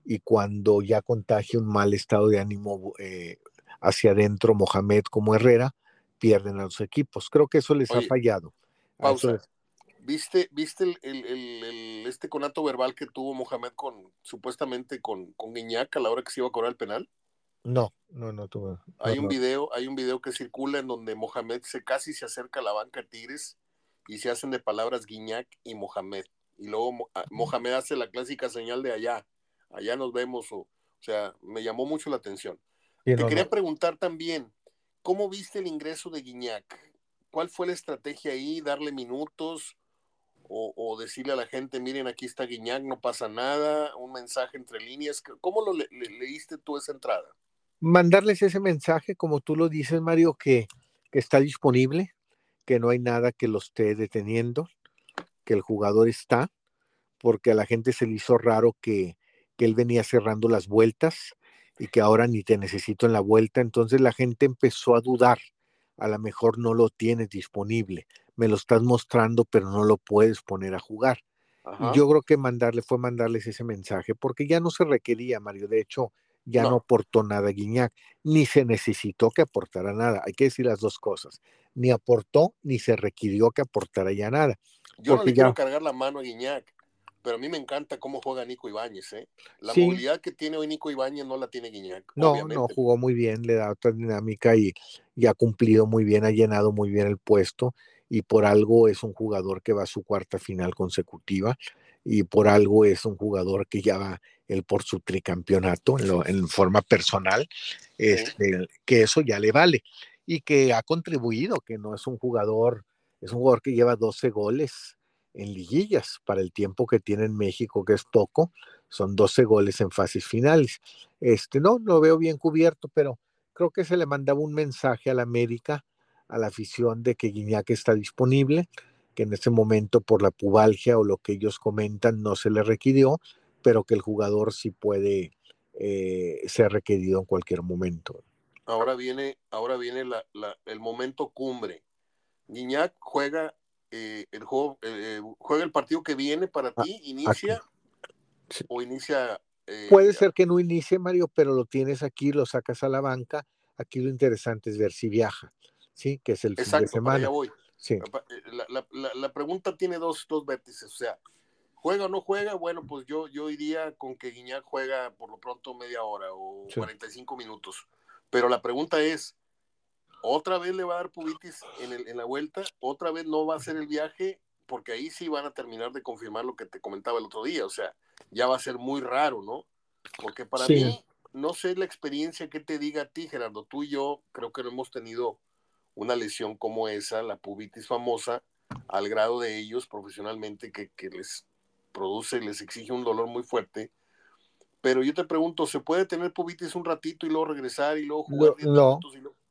Y cuando ya contagia un mal estado de ánimo eh, hacia adentro, Mohamed como Herrera, pierden a los equipos. Creo que eso les Oye, ha fallado. Pausa. ¿Viste, viste el, el, el, este conato verbal que tuvo Mohamed con supuestamente con, con Guiñac a la hora que se iba a cobrar el penal? No, no, no tuve. Hay no, un no. video, hay un video que circula en donde Mohamed se casi se acerca a la banca Tigres y se hacen de palabras Guiñac y Mohamed. Y luego Mohamed hace la clásica señal de allá, allá nos vemos, o, o sea, me llamó mucho la atención. Sí, Te quería preguntar también, ¿cómo viste el ingreso de Guiñac? ¿Cuál fue la estrategia ahí? ¿Darle minutos? O, decirle a la gente, miren, aquí está Guiñac, no pasa nada, un mensaje entre líneas. ¿Cómo lo le, le, leíste tú esa entrada? Mandarles ese mensaje, como tú lo dices, Mario, que, que está disponible, que no hay nada que lo esté deteniendo, que el jugador está, porque a la gente se le hizo raro que, que él venía cerrando las vueltas y que ahora ni te necesito en la vuelta. Entonces la gente empezó a dudar, a lo mejor no lo tienes disponible me lo estás mostrando, pero no lo puedes poner a jugar. Ajá. Yo creo que mandarle fue mandarles ese mensaje, porque ya no se requería, Mario. De hecho, ya no, no aportó nada Guiñac, ni se necesitó que aportara nada. Hay que decir las dos cosas. Ni aportó, ni se requirió que aportara ya nada. Yo no le quiero ya... cargar la mano a Guiñac, pero a mí me encanta cómo juega Nico Ibáñez. ¿eh? La sí. movilidad que tiene hoy Nico Ibáñez no la tiene Guiñac. No, obviamente. no, jugó muy bien, le da otra dinámica y, y ha cumplido muy bien, ha llenado muy bien el puesto y por algo es un jugador que va a su cuarta final consecutiva y por algo es un jugador que ya va él por su tricampeonato en, lo, en forma personal, este, sí. que eso ya le vale y que ha contribuido, que no es un jugador, es un jugador que lleva 12 goles en liguillas para el tiempo que tiene en México, que es poco, son 12 goles en fases finales. Este, no, lo veo bien cubierto, pero creo que se le mandaba un mensaje a la América a la afición de que Guiñac está disponible, que en ese momento por la pubalgia o lo que ellos comentan no se le requirió, pero que el jugador sí puede eh, ser requerido en cualquier momento. Ahora viene, ahora viene la, la, el momento cumbre. Guiñac juega eh, el juego, eh, juega el partido que viene para Ah, ti, inicia Sí. o inicia. Puede ser que no inicie, Mario, pero lo tienes aquí, lo sacas a la banca. Aquí lo interesante es ver si viaja, ¿sí? Que es el fin de Exacto, para allá semana. voy. Sí, Eh, La, la- la- la pregunta tiene dos, dos vértices, o sea, ¿juega o no juega? Bueno, pues yo, yo iría con que Guiñac juega por lo pronto media hora o Sí. 45 minutos. Pero la pregunta es, ¿otra vez le va a dar pubitis en, el- en la vuelta? ¿Otra vez no va a hacer el viaje? Porque ahí sí van a terminar de confirmar lo que te comentaba el otro día, o sea, ya va a ser muy raro, ¿no? Porque para Sí. mí, no sé la experiencia que te diga a ti, Gerardo, tú y yo creo que no hemos tenido una lesión como esa, la pubitis famosa, al grado de ellos profesionalmente que, que les produce, les exige un dolor muy fuerte. Pero yo te pregunto, ¿se puede tener pubitis un ratito y luego regresar y luego jugar no,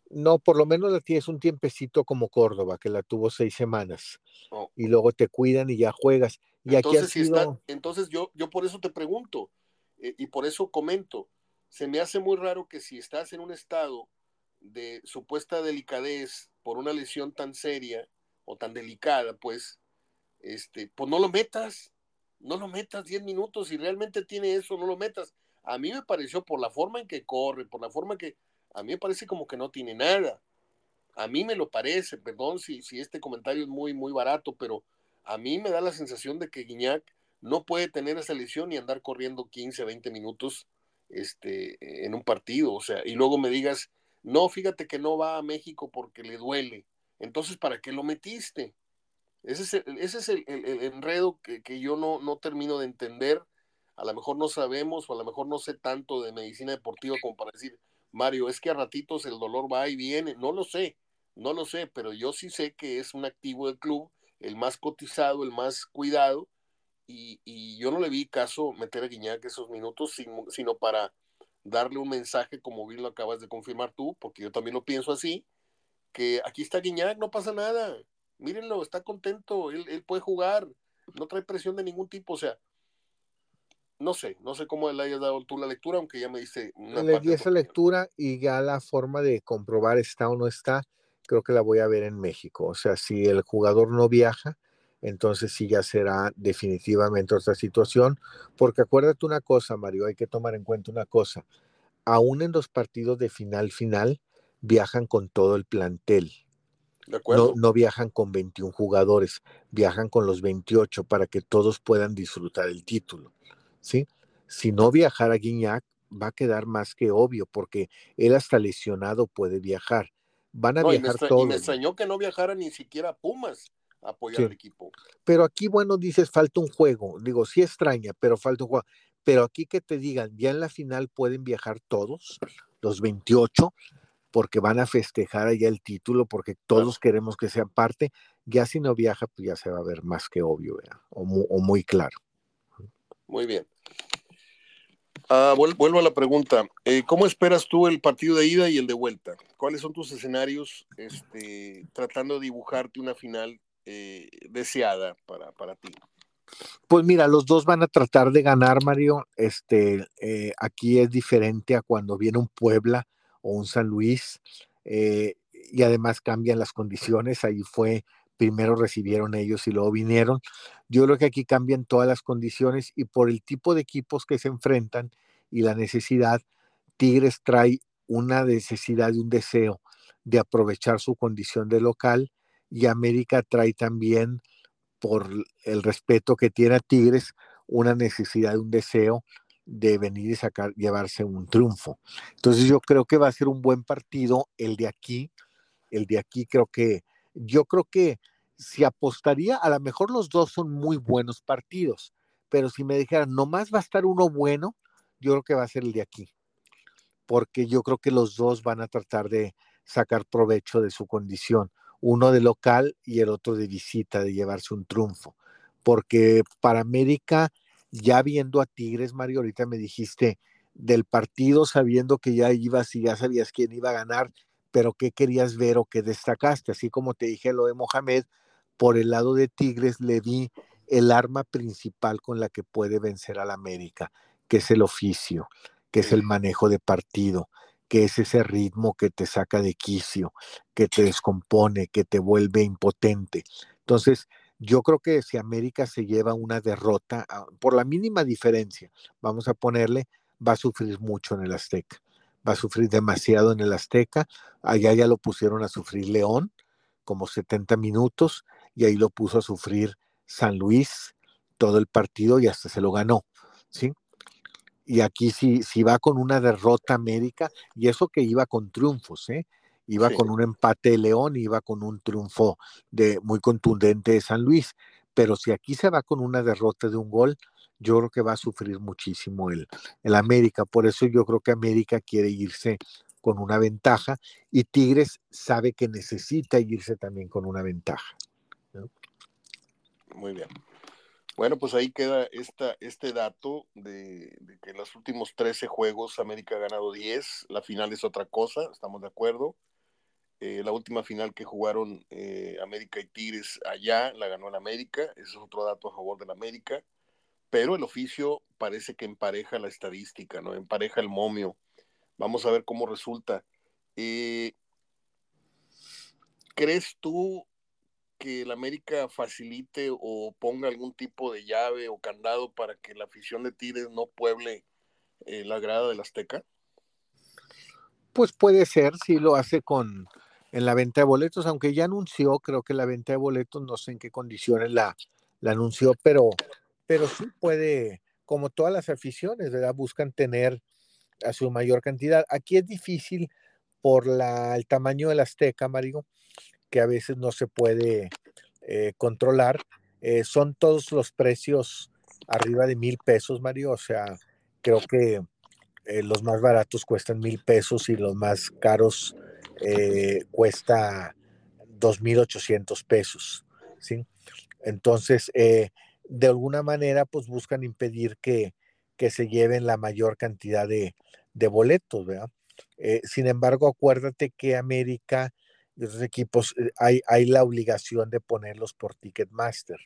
no, por lo menos la tienes un tiempecito como Córdoba, que la tuvo seis semanas. Oh. Y luego te cuidan y ya juegas. Y entonces, aquí entonces yo, yo por eso te pregunto, eh, y por eso comento, se me hace muy raro que si estás en un estado de supuesta delicadez por una lesión tan seria o tan delicada, pues, este, pues no lo metas, no lo metas 10 minutos, si realmente tiene eso, no lo metas. A mí me pareció por la forma en que corre, por la forma que, a mí me parece como que no tiene nada. A mí me lo parece, perdón si, si este comentario es muy, muy barato, pero a mí me da la sensación de que Guiñac no puede tener esa lesión y andar corriendo 15, 20 minutos este, en un partido. O sea, y luego me digas, no, fíjate que no va a México porque le duele. Entonces, ¿para qué lo metiste? Ese es el, ese es el, enredo que, que, yo no, no termino de entender. A lo mejor no sabemos o a lo mejor no sé tanto de medicina deportiva como para decir, Mario, es que a ratitos el dolor va y viene. No lo sé, no lo sé, pero yo sí sé que es un activo del club, el más cotizado, el más cuidado, y, yo no le vi caso meter a Guiñac esos minutos, sino, para darle un mensaje, como bien lo acabas de confirmar tú, porque yo también lo pienso así, que aquí está Guiñac, no pasa nada, mírenlo, está contento, él, él puede jugar, no trae presión de ningún tipo, o sea, no sé, no sé cómo le hayas dado tú la lectura, aunque ya me dice Le di esa lectura y ya la forma de comprobar está o no está, creo que la voy a ver en México. O sea, si el jugador no viaja, entonces sí ya será definitivamente otra situación, porque acuérdate una cosa, Mario, hay que tomar en cuenta una cosa. Aún en los partidos de final final, viajan con todo el plantel. No, no, viajan con 21 jugadores, viajan con los 28 para que todos puedan disfrutar el título. ¿sí? Si no viajara Guiñac, va a quedar más que obvio, porque él hasta lesionado puede viajar. Van a viajar todos. Y me extrañó que no viajara ni siquiera Pumas apoyar al equipo. Pero aquí, bueno, dices, falta un juego. Digo, sí extraña, pero falta un juego. Pero aquí que te digan, ya en la final pueden viajar todos, los 28, porque van a festejar allá el título, porque todos queremos que sean parte. Ya si no viaja, pues ya se va a ver más que obvio, o muy claro. Muy bien. Ah, vuelvo a la pregunta. Eh, ¿Cómo esperas tú el partido de ida y el de vuelta? ¿Cuáles son tus escenarios este, tratando de dibujarte una final eh, deseada para, para, ti? Pues mira, los dos van a tratar de ganar, Mario. Este, eh, aquí es diferente a cuando viene un Puebla o un San Luis. y además cambian las condiciones. Ahí fue primero recibieron ellos y luego vinieron. Yo creo que aquí cambian todas las condiciones y por el tipo de equipos que se enfrentan y la necesidad, Tigres trae una necesidad y un deseo de aprovechar su condición de local y América trae también, por el respeto que tiene a Tigres, una necesidad un deseo de venir y sacar, llevarse un triunfo. Entonces yo creo que va a ser un buen partido el de aquí. El de aquí creo que yo creo que si apostaría, a lo mejor los dos son muy buenos partidos, pero si me dijeran, nomás va a estar uno bueno, yo creo que va a ser el de aquí, porque yo creo que los dos van a tratar de sacar provecho de su condición, uno de local y el otro de visita, de llevarse un triunfo, porque para América, ya viendo a Tigres, Mario, ahorita me dijiste del partido, sabiendo que ya ibas y ya sabías quién iba a ganar, pero qué querías ver o qué destacaste. Así como te dije lo de Mohamed, por el lado de Tigres le di el arma principal con la que puede vencer al América, que es el oficio, que es el manejo de partido, que es ese ritmo que te saca de quicio, que te descompone, que te vuelve impotente. Entonces, yo creo que si América se lleva una derrota, ah, por la mínima diferencia, vamos a ponerle, va a sufrir mucho en el Azteca va a sufrir demasiado en el Azteca. Allá ya lo pusieron a sufrir León, como 70 minutos, y ahí lo puso a sufrir San Luis todo el partido y hasta se lo ganó, ¿sí? Y aquí sí, sí va con una derrota América, y eso que iba con triunfos, ¿eh? Iba con un empate de León, iba con un triunfo de, muy contundente de San Luis, pero si aquí se va con una derrota de un gol, yo creo que va a sufrir muchísimo el, el América. Por eso yo creo que América quiere irse con una ventaja y Tigres sabe que necesita irse también con una ventaja. Muy bien. Bueno, pues ahí queda esta, este dato de, que en los últimos 13 juegos América ha ganado 10, la final es otra cosa, estamos de acuerdo. Eh, la última final que jugaron eh, América y Tigres allá la ganó el América, ese es otro dato a favor del América, pero el oficio parece que empareja la estadística, ¿no? Empareja el momio. Vamos a ver cómo resulta. Eh, ¿Crees tú que el América facilite o ponga algún tipo de llave o candado para que la afición de Tigres no pueble la grada del Azteca? Pues puede ser, si lo hace con, en la venta de boletos, aunque ya anunció, creo que la venta de boletos, no sé en qué condiciones la, anunció, pero, pero sí puede, como todas las aficiones, ¿verdad? Buscan tener a su mayor cantidad. Aquí es difícil por la, el tamaño del Azteca, Mario, que a veces no se puede eh, controlar. Eh, son todos los precios arriba de mil pesos, Mario, o sea, creo que eh, los más baratos cuestan mil pesos y los más caros cuesta 2.800 pesos, ¿sí? Entonces, de alguna manera, pues buscan impedir que, que se lleven la mayor cantidad de, de boletos, sin embargo, acuérdate que América, los equipos, hay, hay la obligación de ponerlos por Ticketmaster,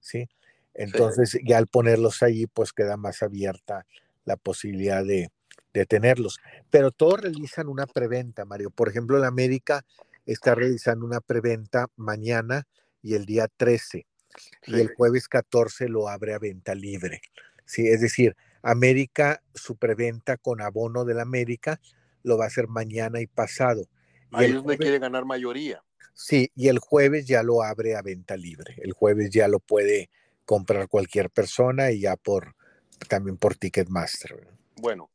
¿sí? Entonces, ya al ponerlos allí, pues queda más abierta la posibilidad de, de tenerlos. Pero todos realizan una preventa, Mario. Por ejemplo, la América está realizando una preventa mañana y el día 13. Y el jueves 14 lo abre a venta libre. Sí, es decir, América, su preventa con abono de la América, lo va a hacer mañana y pasado. Y es quiere ganar mayoría. Sí, y el jueves ya lo abre a venta libre. El jueves ya lo puede comprar cualquier persona y ya por también por Ticketmaster. Bueno,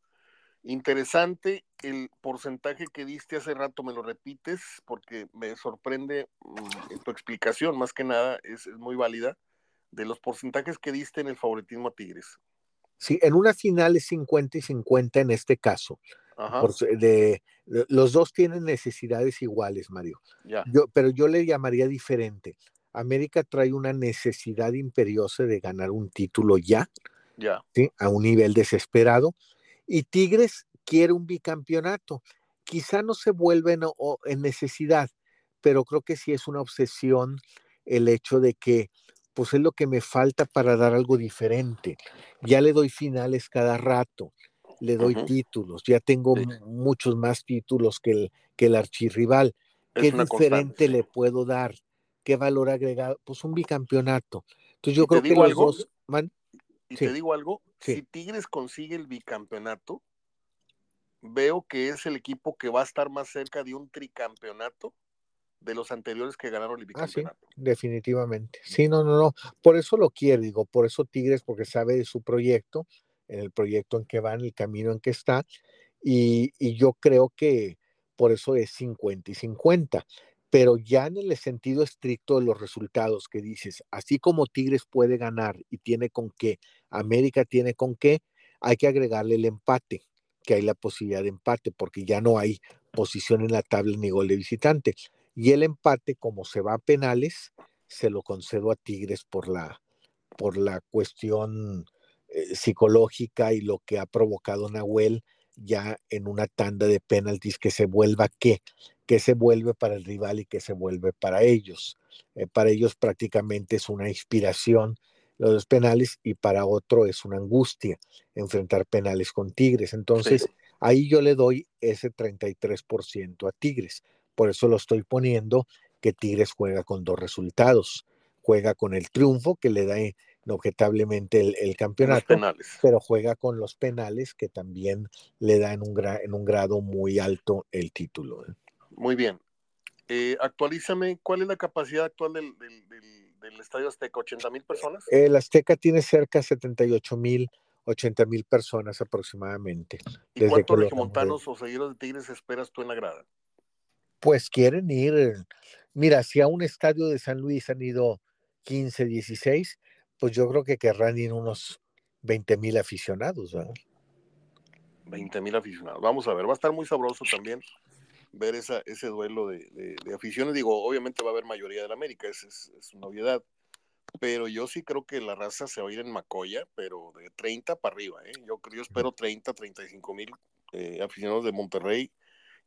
Interesante el porcentaje que diste hace rato, me lo repites, porque me sorprende mm, tu explicación, más que nada, es, muy válida, de los porcentajes que diste en el favoritismo a Tigres. Sí, en una final es 50 y 50 en este caso. De, los dos tienen necesidades iguales, Mario. Yo, pero yo le llamaría diferente. América trae una necesidad imperiosa de ganar un título ya, ya. a un nivel desesperado y Tigres quiere un bicampeonato. Quizá no se vuelve en, necesidad, pero creo que sí es una obsesión el hecho de que pues es lo que me falta para dar algo diferente. Ya le doy finales cada rato, le doy títulos, ya tengo muchos más títulos que el, que el archirrival. ¿Qué diferente le puedo dar? ¿Qué valor agregado? Pues un bicampeonato. Entonces yo creo que los dos... y te digo algo, si Tigres consigue el bicampeonato, veo que es el equipo que va a estar más cerca de un tricampeonato de los anteriores que ganaron el ah, bicampeonato. definitivamente. Sí, no, no, no. Por eso lo quiere, digo, por eso Tigres, porque sabe de su proyecto, en el proyecto en que va, en el camino en que está, y, yo creo que por eso es 50 y 50 pero ya en el sentido estricto de los resultados que dices, así como Tigres puede ganar y tiene con qué, América tiene con qué, hay que agregarle el empate, que hay la posibilidad de empate, porque ya no hay posición en la tabla ni gol de visitante. Y el empate, como se va a penales, se lo concedo a Tigres por la, por la cuestión eh, psicológica y lo que ha provocado Nahuel ya en una tanda de penaltis que se vuelva qué, que se vuelve para el rival y que se vuelve para ellos. Eh, para ellos prácticamente es una inspiración los penales y para otro es una angustia enfrentar penales con Tigres. Entonces, ahí yo le doy ese 33% a Tigres. Por eso lo estoy poniendo que Tigres juega con dos resultados. Juega con el triunfo que le da objetablemente el, el campeonato, pero juega con los penales que también le da en un, en un grado muy alto el título. ¿eh? Muy bien. Eh, actualízame, ¿cuál es la capacidad actual del, Estadio Azteca? ¿80 mil personas? El Azteca tiene cerca de 78 mil, 80 mil personas aproximadamente. ¿Y cuántos regiomontanos o seguidores de Tigres esperas tú en la grada? Pues quieren ir. Mira, si a un estadio de San Luis han ido 15, 16, pues yo creo que querrán ir unos 20 mil aficionados, ¿verdad? 20 mil aficionados. Vamos a ver, va a estar muy sabroso también ver esa, ese duelo de, aficiones. Digo, obviamente va a haber mayoría de la América, es, es, una obviedad. Pero yo sí creo que la raza se va a ir en Macoya, pero de 30 para arriba. ¿eh? Yo, yo espero 30, 35 mil eh, aficionados de Monterrey,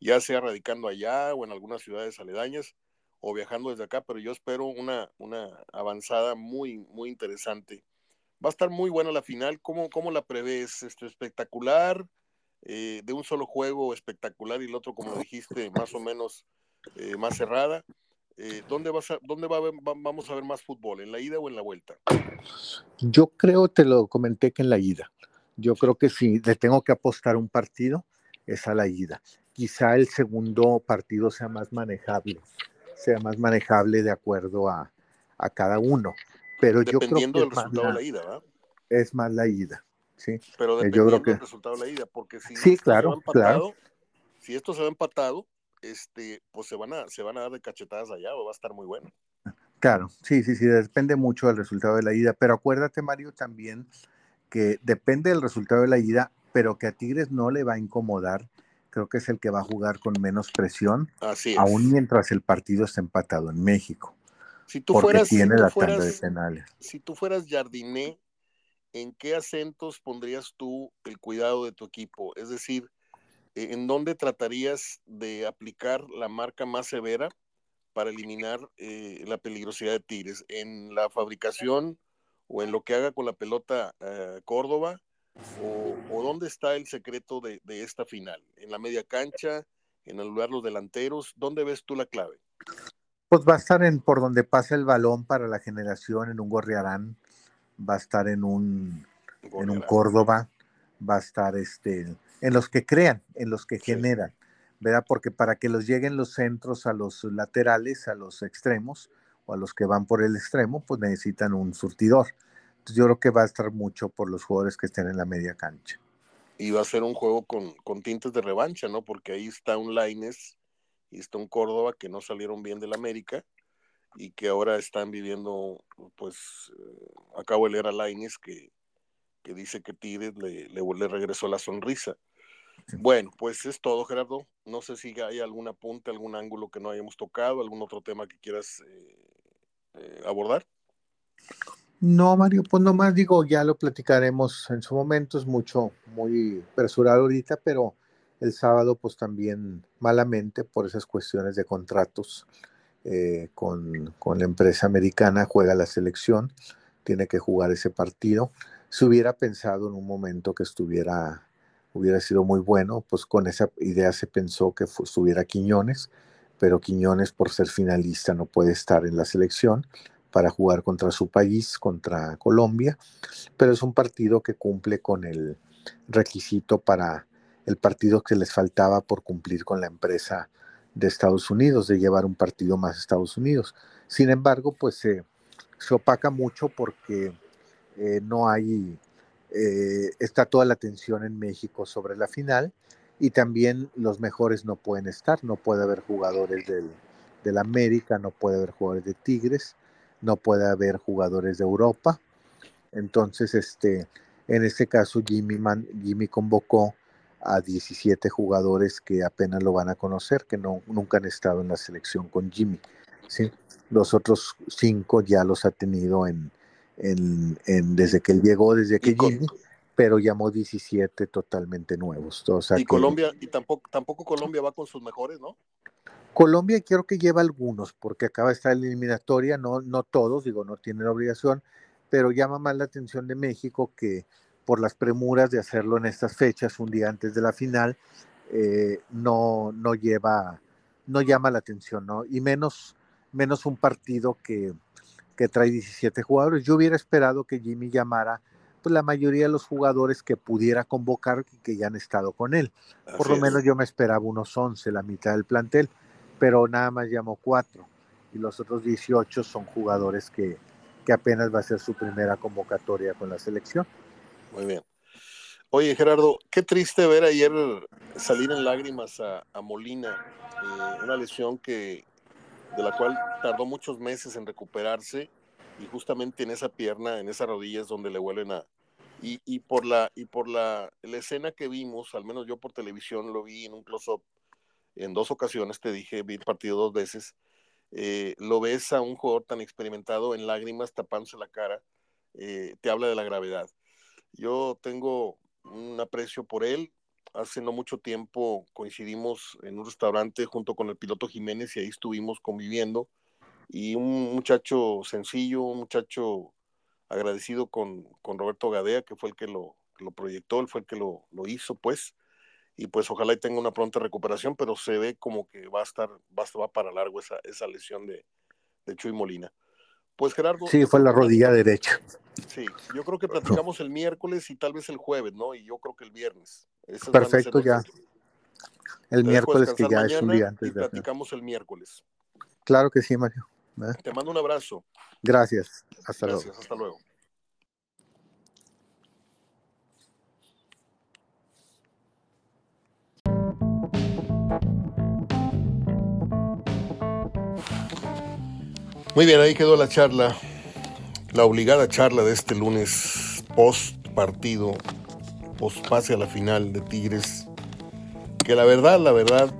ya sea radicando allá o en algunas ciudades aledañas o viajando desde acá, pero yo espero una, una avanzada muy, muy interesante. Va a estar muy buena la final. ¿Cómo, cómo la prevés? ¿Esto espectacular? Eh, de un solo juego espectacular y el otro, como dijiste, más o menos eh, más cerrada. Eh, ¿Dónde, vas a, dónde va vamos a ver más fútbol? ¿En la ida o en la vuelta? Yo creo, te lo comenté que en la ida. Yo creo que si le tengo que apostar un partido, es a la ida. Quizá el segundo partido sea más manejable, sea más manejable de acuerdo a, cada uno. Pero yo creo que del resultado de la ida, ¿verdad? Es más la ida. Sí. Pero dependiendo yo creo que... del resultado de la ida, porque si sí, claro, claro. si esto se va empatado, este, pues se van a, se van a dar de cachetadas allá, o va a estar muy bueno. Claro, sí, sí, sí, depende mucho del resultado de la ida, pero acuérdate, Mario, también que depende del resultado de la ida, pero que a Tigres no le va a incomodar, creo que es el que va a jugar con menos presión, Así aún mientras el partido está empatado en México. Si tú fueras, tiene si la tanda de penales. Si tú fueras Jardiné, ¿en qué acentos pondrías tú el cuidado de tu equipo? Es decir, e, ¿en dónde tratarías de aplicar la marca más severa para eliminar eh, la peligrosidad de Tigres? ¿En la fabricación o en lo que haga con la pelota eh, Córdoba? O, dónde está el secreto de, esta final? ¿En la media cancha? ¿En anular los delanteros? ¿Dónde ves tú la clave? Pues va a estar en por donde pasa el balón para la generación, en un Gorriarán, va a estar en un, en un Córdoba, va a estar este, en los que crean, en los que generan, ¿verdad? Porque para que los lleguen los centros a los laterales, a los extremos o a los que van por el extremo, pues necesitan un surtidor. Entonces yo creo que va a estar mucho por los jugadores que estén en la media cancha. Y va a ser un juego con, con tintes de revancha, ¿no? Porque ahí está un Laines y está un Córdoba que no salieron bien del América y que ahora están viviendo, pues, eh, acabo de leer a Laines que, que dice que Tigres le, le, regresó la sonrisa. Bueno, pues es todo, Gerardo. No sé si hay algún apunte, algún ángulo que no hayamos tocado, algún otro tema que quieras eh, eh, abordar. No, Mario, pues nomás digo, ya lo platicaremos en su momento, es mucho, muy apresurado ahorita, pero el sábado pues también malamente por esas cuestiones de contratos eh, con, la empresa americana, juega la selección, tiene que jugar ese partido. Se hubiera pensado en un momento que estuviera, hubiera sido muy bueno, pues con esa idea se pensó que estuviera Quiñones, pero Quiñones por ser finalista no puede estar en la selección para jugar contra su país, contra Colombia, pero es un partido que cumple con el requisito para el partido que les faltaba por cumplir con la empresa de Estados Unidos, de llevar un partido más a Estados Unidos. Sin embargo, pues se opaca mucho porque eh, no hay, eh, está toda la atención en México sobre la final y también los mejores no pueden estar, no puede haber jugadores del, del América, no puede haber jugadores de Tigres, no puede haber jugadores de Europa. Entonces, este, en este caso, Jimmy, Man, Jimmy convocó a 17 jugadores que apenas lo van a conocer, que no, nunca han estado en la selección con Jimmy. ¿sí? Los otros cinco ya los ha tenido en, en, desde que él llegó, desde que Jimmy, pero llamó 17 totalmente nuevos. y Colombia, y tampoco, tampoco Colombia va con sus mejores, ¿no? Colombia quiero que lleve algunos, porque acaba de estar la eliminatoria, no, no todos, digo, no tienen obligación, pero llama más la atención de México que por las premuras de hacerlo en estas fechas, un día antes de la final, eh, no, no lleva, no llama la atención, ¿no? Y menos, menos un partido que, que trae 17 jugadores. Yo hubiera esperado que Jimmy llamara pues la mayoría de los jugadores que pudiera convocar y que ya han estado con él. Por lo menos yo me esperaba unos 11, la mitad del plantel, pero nada más llamó cuatro y los otros 18 son jugadores que, que apenas va a ser su primera convocatoria con la selección. Muy bien. Oye, Gerardo, qué triste ver ayer salir en lágrimas a, Molina, eh, una lesión que de la cual tardó muchos meses en recuperarse y justamente en esa pierna, en esa rodilla es donde le vuelven a, Y, por, la, y por la, la, escena que vimos, al menos yo por televisión lo vi en un close-up en dos ocasiones, te dije, vi el partido dos veces, eh, lo ves a un jugador tan experimentado en lágrimas tapándose la cara, eh, te habla de la gravedad. Yo tengo un aprecio por él. Hace no mucho tiempo coincidimos en un restaurante junto con el piloto Jiménez y ahí estuvimos conviviendo. Y un muchacho sencillo, un muchacho agradecido con, con Roberto Gadea, que fue el que lo, lo proyectó, él fue el que lo, lo, hizo, pues. Y pues ojalá y tenga una pronta recuperación, pero se ve como que va a estar, va, va para largo esa, esa lesión de, de Chuy Molina. Pues Gerardo. Sí, fue la rodilla derecha. Sí, yo creo que platicamos el miércoles y tal vez el jueves, ¿no? Y yo creo que el viernes. Perfecto, ya. El miércoles que ya es un día antes. Y platicamos el miércoles. Claro que sí, Mario. ¿Eh? Te mando un abrazo. Gracias. Hasta Gracias, luego. hasta luego. Muy bien, ahí quedó la charla, la obligada charla de este lunes post partido, post pase a la final de Tigres, que la verdad, la verdad,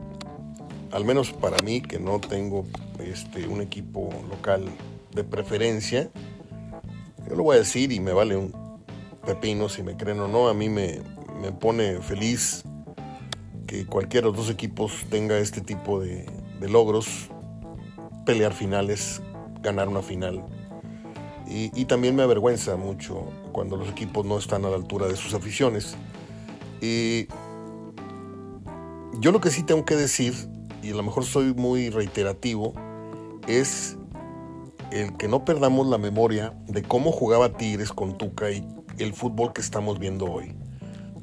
al menos para mí que no tengo este, un equipo local de preferencia, yo lo voy a decir y me vale un pepino si me creen o no, a mí me, me pone feliz que cualquiera de los dos equipos tenga este tipo de, de logros, pelear finales ganar una final. Y, también me avergüenza mucho cuando los equipos no están a la altura de sus aficiones. Y yo lo que sí tengo que decir, y a lo mejor soy muy reiterativo, es el que no perdamos la memoria de cómo jugaba Tigres con Tuca y el fútbol que estamos viendo hoy.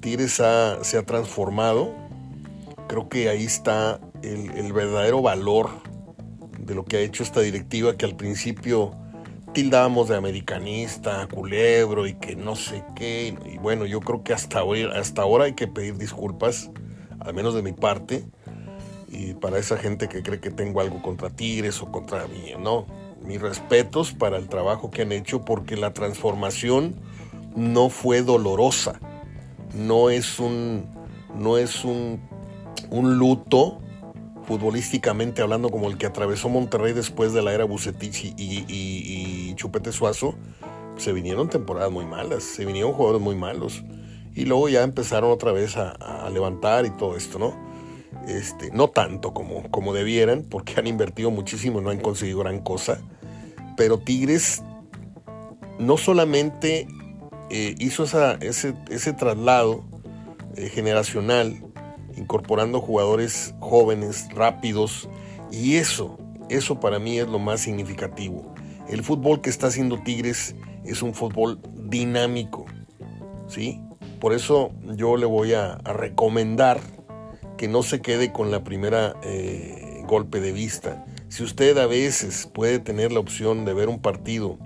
Tigres se ha transformado, creo que ahí está el verdadero valor de lo que ha hecho esta directiva que al principio tildábamos de americanista, culebro y que no sé qué. Y bueno, yo creo que hasta, hoy, hasta ahora hay que pedir disculpas, al menos de mi parte, y para esa gente que cree que tengo algo contra Tigres o contra mí, no. Mis respetos para el trabajo que han hecho porque la transformación no fue dolorosa. No es un, no es un, un luto futbolísticamente hablando como el que atravesó Monterrey después de la era Bucetich y, Chupete Suazo, se vinieron temporadas muy malas, se vinieron jugadores muy malos. Y luego ya empezaron otra vez a, levantar y todo esto, ¿no? Este, no tanto como, como debieran, porque han invertido muchísimo no han conseguido gran cosa. Pero Tigres no solamente eh, hizo esa, ese, ese, traslado eh, generacional incorporando jugadores jóvenes, rápidos, y eso, eso para mí es lo más significativo. El fútbol que está haciendo Tigres es un fútbol dinámico, ¿sí? Por eso yo le voy a, recomendar que no se quede con la primera eh, golpe de vista. Si usted a veces puede tener la opción de ver un partido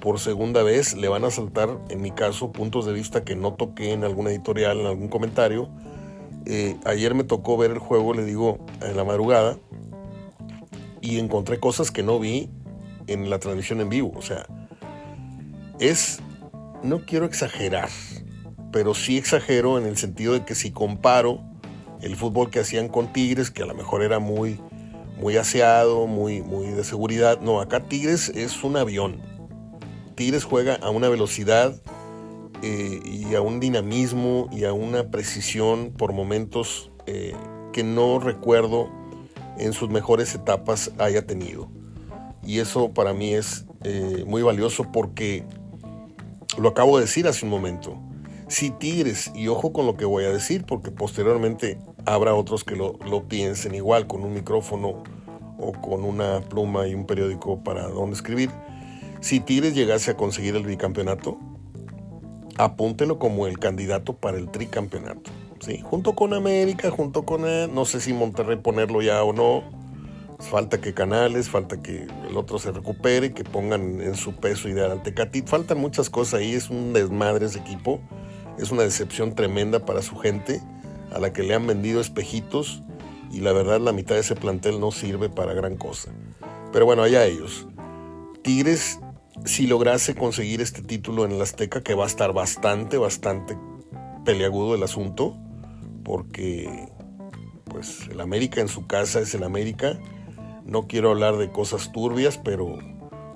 por segunda vez, le van a saltar, en mi caso, puntos de vista que no toqué en alguna editorial, en algún comentario, eh, ayer me tocó ver el juego, le digo, en la madrugada, y encontré cosas que no vi en la transmisión en vivo. O sea, es, no quiero exagerar, pero sí exagero en el sentido de que si comparo el fútbol que hacían con Tigres, que a lo mejor era muy, muy aseado, muy, muy de seguridad, no, acá Tigres es un avión. Tigres juega a una velocidad eh, y a un dinamismo y a una precisión por momentos eh, que no recuerdo en sus mejores etapas haya tenido. Y eso para mí es eh, muy valioso porque lo acabo de decir hace un momento. Si Tigres, y ojo con lo que voy a decir, porque posteriormente habrá otros que lo, lo piensen igual, con un micrófono o con una pluma y un periódico para donde escribir. Si Tigres llegase a conseguir el bicampeonato, apúntelo como el candidato para el tricampeonato. ¿sí? Junto con América, junto con, no sé si Monterrey ponerlo ya o no. Falta que Canales, falta que el otro se recupere, que pongan en su peso ideal al Tecatit. Faltan muchas cosas ahí, es un desmadre ese equipo. Es una decepción tremenda para su gente, a la que le han vendido espejitos y la verdad la mitad de ese plantel no sirve para gran cosa. Pero bueno, allá ellos. Tigres si lograse conseguir este título en el Azteca, que va a estar bastante, bastante peleagudo el asunto, porque pues el América en su casa es el América. No quiero hablar de cosas turbias, pero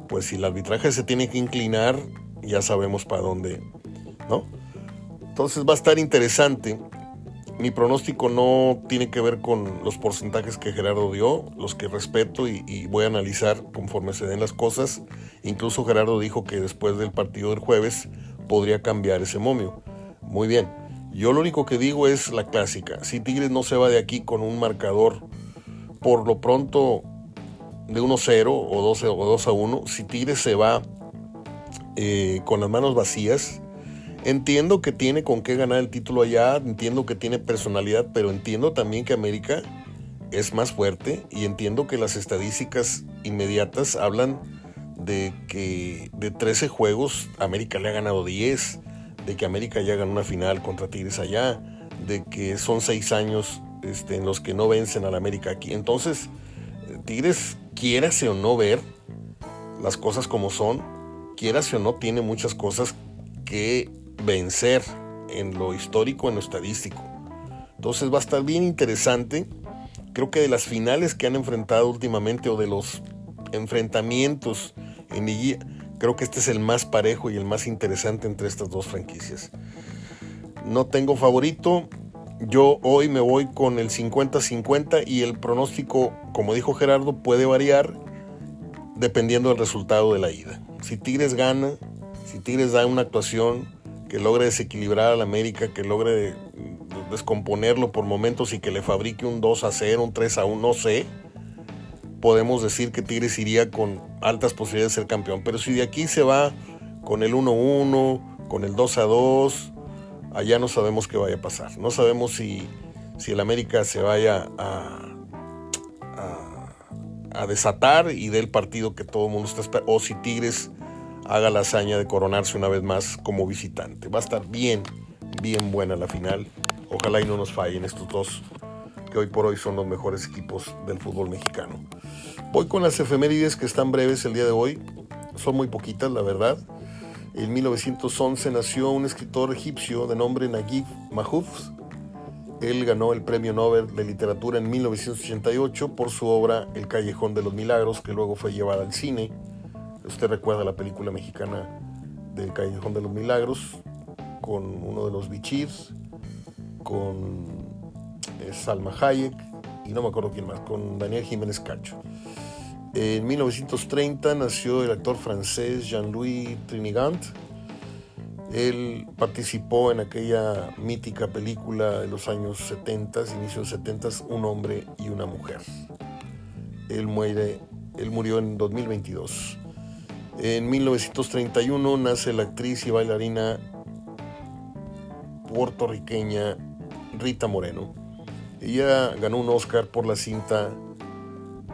pues si el arbitraje se tiene que inclinar, ya sabemos para dónde, ¿no? Entonces va a estar interesante. Mi pronóstico no tiene que ver con los porcentajes que Gerardo dio, los que respeto y, voy a analizar conforme se den las cosas. Incluso Gerardo dijo que después del partido del jueves podría cambiar ese momio. Muy bien. Yo lo único que digo es la clásica. Si Tigres no se va de aquí con un marcador por lo pronto de 1-0 o 2, o 2-1, si Tigres se va eh, con las manos vacías, entiendo que tiene con qué ganar el título allá, entiendo que tiene personalidad, pero entiendo también que América es más fuerte y entiendo que las estadísticas inmediatas hablan de que de 13 juegos América le ha ganado 10 de que América ya ganó una final contra Tigres allá, de que son seis años este, en los que no vencen al América aquí. Entonces, Tigres, quiérase o no ver las cosas como son, quiérase o no, tiene muchas cosas que vencer en lo histórico, en lo estadístico. Entonces va a estar bien interesante. Creo que de las finales que han enfrentado últimamente o de los enfrentamientos en liguilla, Creo que este es el más parejo y el más interesante entre estas dos franquicias. No tengo favorito. Yo hoy me voy con el 50-50 y el pronóstico, como dijo Gerardo, puede variar dependiendo del resultado de la ida. Si Tigres gana, si Tigres da una actuación que logre desequilibrar al América, que logre descomponerlo por momentos y que le fabrique un 2 a 0, un 3 a 1, no sé, podemos decir que Tigres iría con altas posibilidades de ser campeón. Pero si de aquí se va con el 1-1, con el 2-2, allá no sabemos qué vaya a pasar. No sabemos si, si el América se vaya a, a, desatar y dé el partido que todo el mundo está esperando, o si Tigres haga la hazaña de coronarse una vez más como visitante. Va a estar bien, bien buena la final. Ojalá y no nos fallen estos dos que hoy por hoy son los mejores equipos del fútbol mexicano. Voy con las efemérides que están breves el día de hoy. Son muy poquitas, la verdad. En 1911 nació un escritor egipcio de nombre Naguib Mahfouz. Él ganó el Premio Nobel de Literatura en 1988 por su obra El Callejón de los Milagros, que luego fue llevada al cine. Usted recuerda la película mexicana del Callejón de los Milagros, con uno de los bichirs, con eh, Salma Hayek y no me acuerdo quién más, con Daniel Jiménez Cacho. En 1930 nació el actor francés Jean-Louis Trinigant. Él participó en aquella mítica película de los años 70, inicios 70, Un hombre y una mujer. Él, muere, él murió en 2022. En 1931 nace la actriz y bailarina puertorriqueña Rita Moreno. Ella ganó un Oscar por la cinta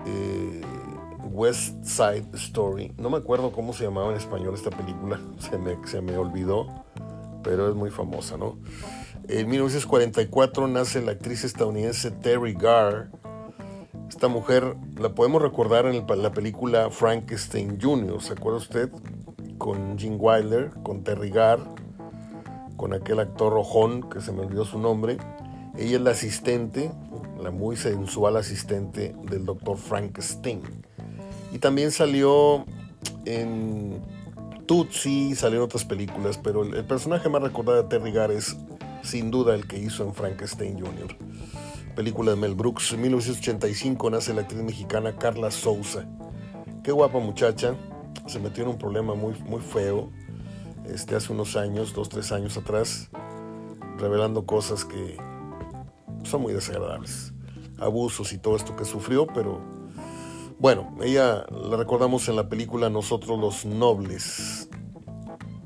eh, West Side Story. No me acuerdo cómo se llamaba en español esta película, se me, se me olvidó, pero es muy famosa, ¿no? En 1944 nace la actriz estadounidense Terry Garr. Esta mujer la podemos recordar en la película Frankenstein Jr., ¿se acuerda usted? Con Gene Wilder, con Terry Garr, con aquel actor rojón que se me olvidó su nombre. Ella es la asistente, la muy sensual asistente del doctor Frankenstein. Y también salió en salió en otras películas, pero el, personaje más recordado de Terry Gar es sin duda el que hizo en Frankenstein Jr. Película de Mel Brooks. En 1985 nace la actriz mexicana Carla Souza. Qué guapa muchacha. Se metió en un problema muy, muy feo este, hace unos años, dos, tres años atrás, revelando cosas que son muy desagradables. Abusos y todo esto que sufrió, pero bueno, ella la recordamos en la película Nosotros los Nobles,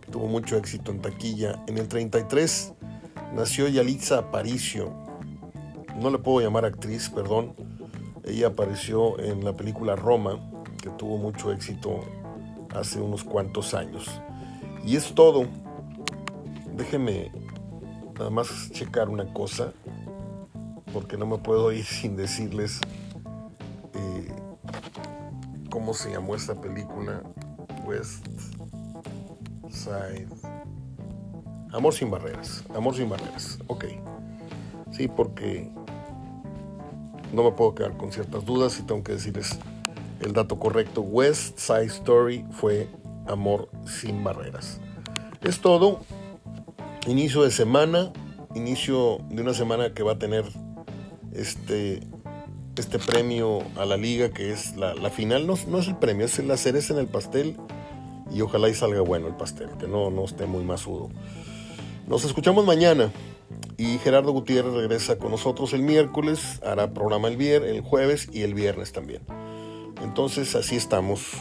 que tuvo mucho éxito en taquilla. En el 33 nació Yalitza Aparicio. No le puedo llamar actriz, perdón. Ella apareció en la película Roma, que tuvo mucho éxito hace unos cuantos años. Y es todo. Déjeme nada más checar una cosa, porque no me puedo ir sin decirles ¿Cómo se llamó esta película? West Side. Amor sin barreras. Amor sin barreras. Ok. Sí, porque no me puedo quedar con ciertas dudas y tengo que decirles el dato correcto. West Side Story fue Amor sin barreras. Es todo. Inicio de semana. Inicio de una semana que va a tener este, este premio a la liga que es la, final. No, no, es el premio, es la cereza en el pastel. Y ojalá y salga bueno el pastel, que no, no esté muy masudo. Nos escuchamos mañana. Y Gerardo Gutiérrez regresa con nosotros el miércoles, hará programa el viernes, el jueves y el viernes también. Entonces así estamos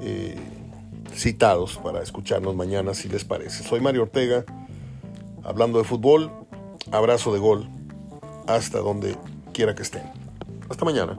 eh, citados para escucharnos mañana si les parece. Soy Mario Ortega, hablando de fútbol, abrazo de gol, hasta donde quiera que estén. Hasta mañana.